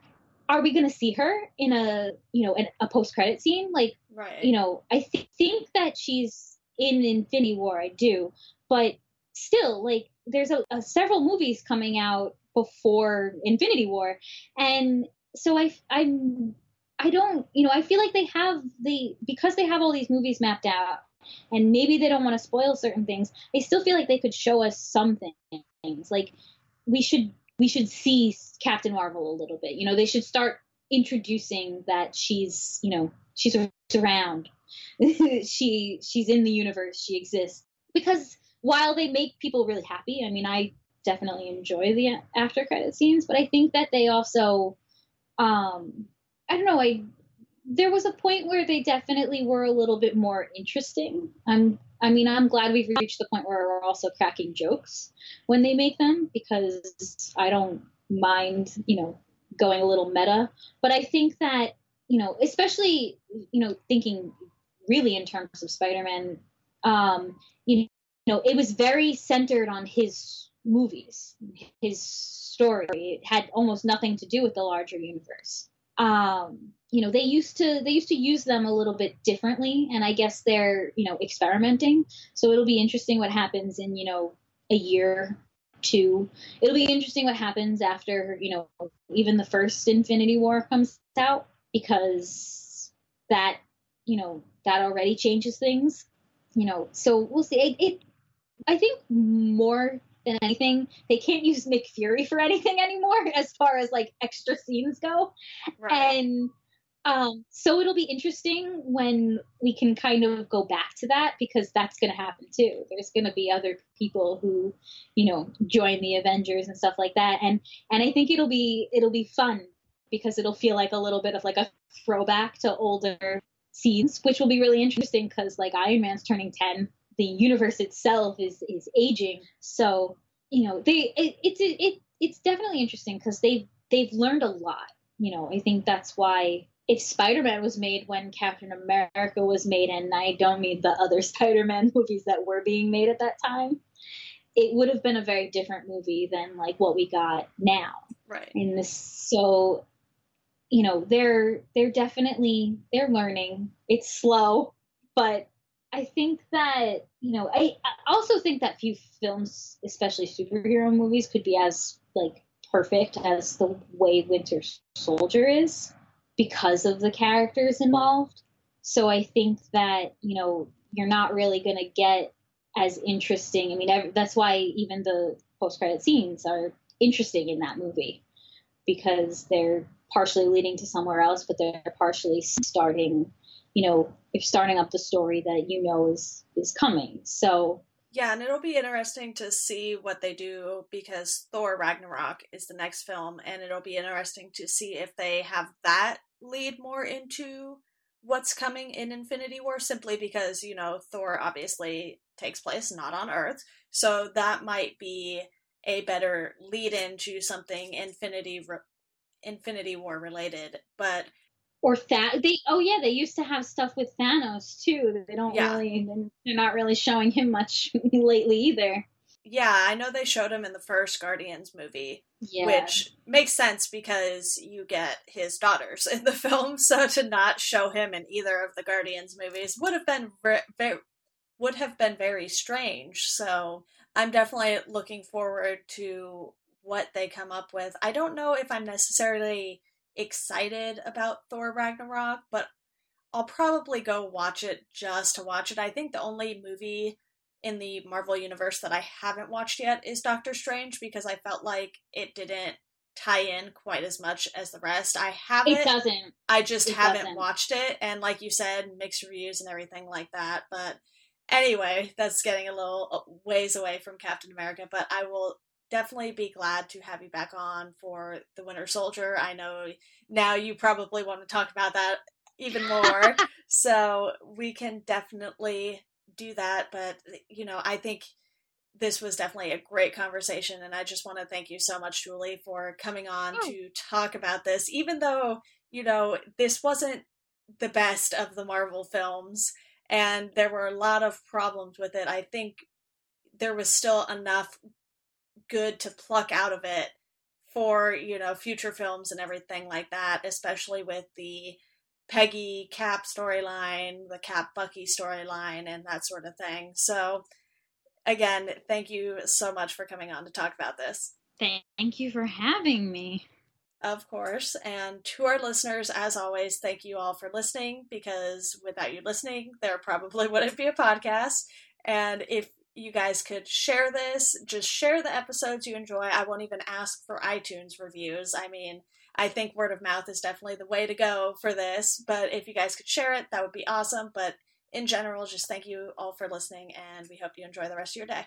Are we going to see her in a you know in a post credit scene? Like, Right. you know, I th- think that she's in Infinity War. I do, but still, like, there's a, a several movies coming out before Infinity War, and so I I'm I don't you know I feel like they have the because they have all these movies mapped out and maybe they don't want to spoil certain things they still feel like they could show us some things like we should we should see captain marvel a little bit. You know they should start introducing that she's you know she's around. She she's in the universe. She exists. Because while they make people really happy i mean i definitely enjoy the after credit scenes but i think that they also um i don't know i there was a point where they definitely were a little bit more interesting. I'm I mean, I'm glad we've reached the point where we're also cracking jokes when they make them because I don't mind, you know, going a little meta. But I think that, you know, especially, you know, thinking really in terms of Spider-Man, um, you know, it was very centered on his movies, his story. It had almost nothing to do with the larger universe. Um, you know they used to they used to use them a little bit differently and i guess they're you know experimenting. So it'll be interesting what happens in you know a year two. It'll be interesting what happens after you know even the first infinity war comes out because that you know that already changes things you know. So we'll see. It, it i think more than anything they can't use nick fury for anything anymore as far as like extra scenes go. Right. and um, so it'll be interesting when we can kind of go back to that because that's going to happen too. There's going to be other people who, you know, join the Avengers and stuff like that, and and I think it'll be it'll be fun because it'll feel like a little bit of like a throwback to older scenes, which will be really interesting because like Iron Man's turning ten, the universe itself is is aging, so you know they it, it's it, it it's definitely interesting because they've they've learned a lot. You know, I think that's why if Spider-Man was made when Captain America was made, and I don't mean the other Spider-Man movies that were being made at that time, it would have been a very different movie than like what we got now. Right. And this, so you know, they're they're definitely they're learning. It's slow, but I think that you know, I, I also think that few films, especially superhero movies, could be as like perfect as the way Winter Soldier is because of the characters involved. So I think that, you know, you're not really going to get as interesting. I mean, that's why even the post credit scenes are interesting in that movie because they're partially leading to somewhere else, but they're partially starting, you know, they're starting up the story that you know is is coming. So Yeah, and it'll be interesting to see what they do because Thor Ragnarok is the next film, and it'll be interesting to see if they have that lead more into what's coming in Infinity War, simply because, you know, Thor obviously takes place not on Earth, so that might be a better lead into something Infinity re- Infinity War related. But or that they oh yeah they used to have stuff with Thanos too. They don't Yeah. really they're not really showing him much lately either. yeah, I know they showed him in the first Guardians movie, Yeah. which makes sense because you get his daughters in the film. So to not show him in either of the Guardians movies would have been re- ve- would have been very strange. So I'm definitely looking forward to what they come up with. I don't know if I'm necessarily excited about Thor Ragnarok, but I'll probably go watch it just to watch it. I think the only movie in the Marvel universe that I haven't watched yet is Doctor Strange because I felt like it didn't tie in quite as much as the rest. I haven't. It doesn't. I just It haven't doesn't. watched it, and like you said, mixed reviews and everything like that. But anyway, that's getting a little uh, ways away from Captain America. But I will definitely be glad to have you back on for the Winter Soldier. I know now you probably want to talk about that even more, so we can definitely do that. But you know, I think this was definitely a great conversation and i just want to thank you so much julie for coming on Oh. to talk about this even though you know this wasn't the best of the marvel films and there were a lot of problems with it i think there was still enough good to pluck out of it for you know future films and everything like that especially with the peggy cap storyline the cap bucky storyline and that sort of thing so again, thank you so much for coming on to talk about this. Thank you for having me. Of course. And to our listeners, as always, thank you all for listening because without you listening, there probably wouldn't be a podcast. And if you guys could share this, just share the episodes you enjoy. I won't even ask for iTunes reviews. I mean, I think word of mouth is definitely the way to go for this. But if you guys could share it, that would be awesome. But in general, just thank you all for listening, and we hope you enjoy the rest of your day.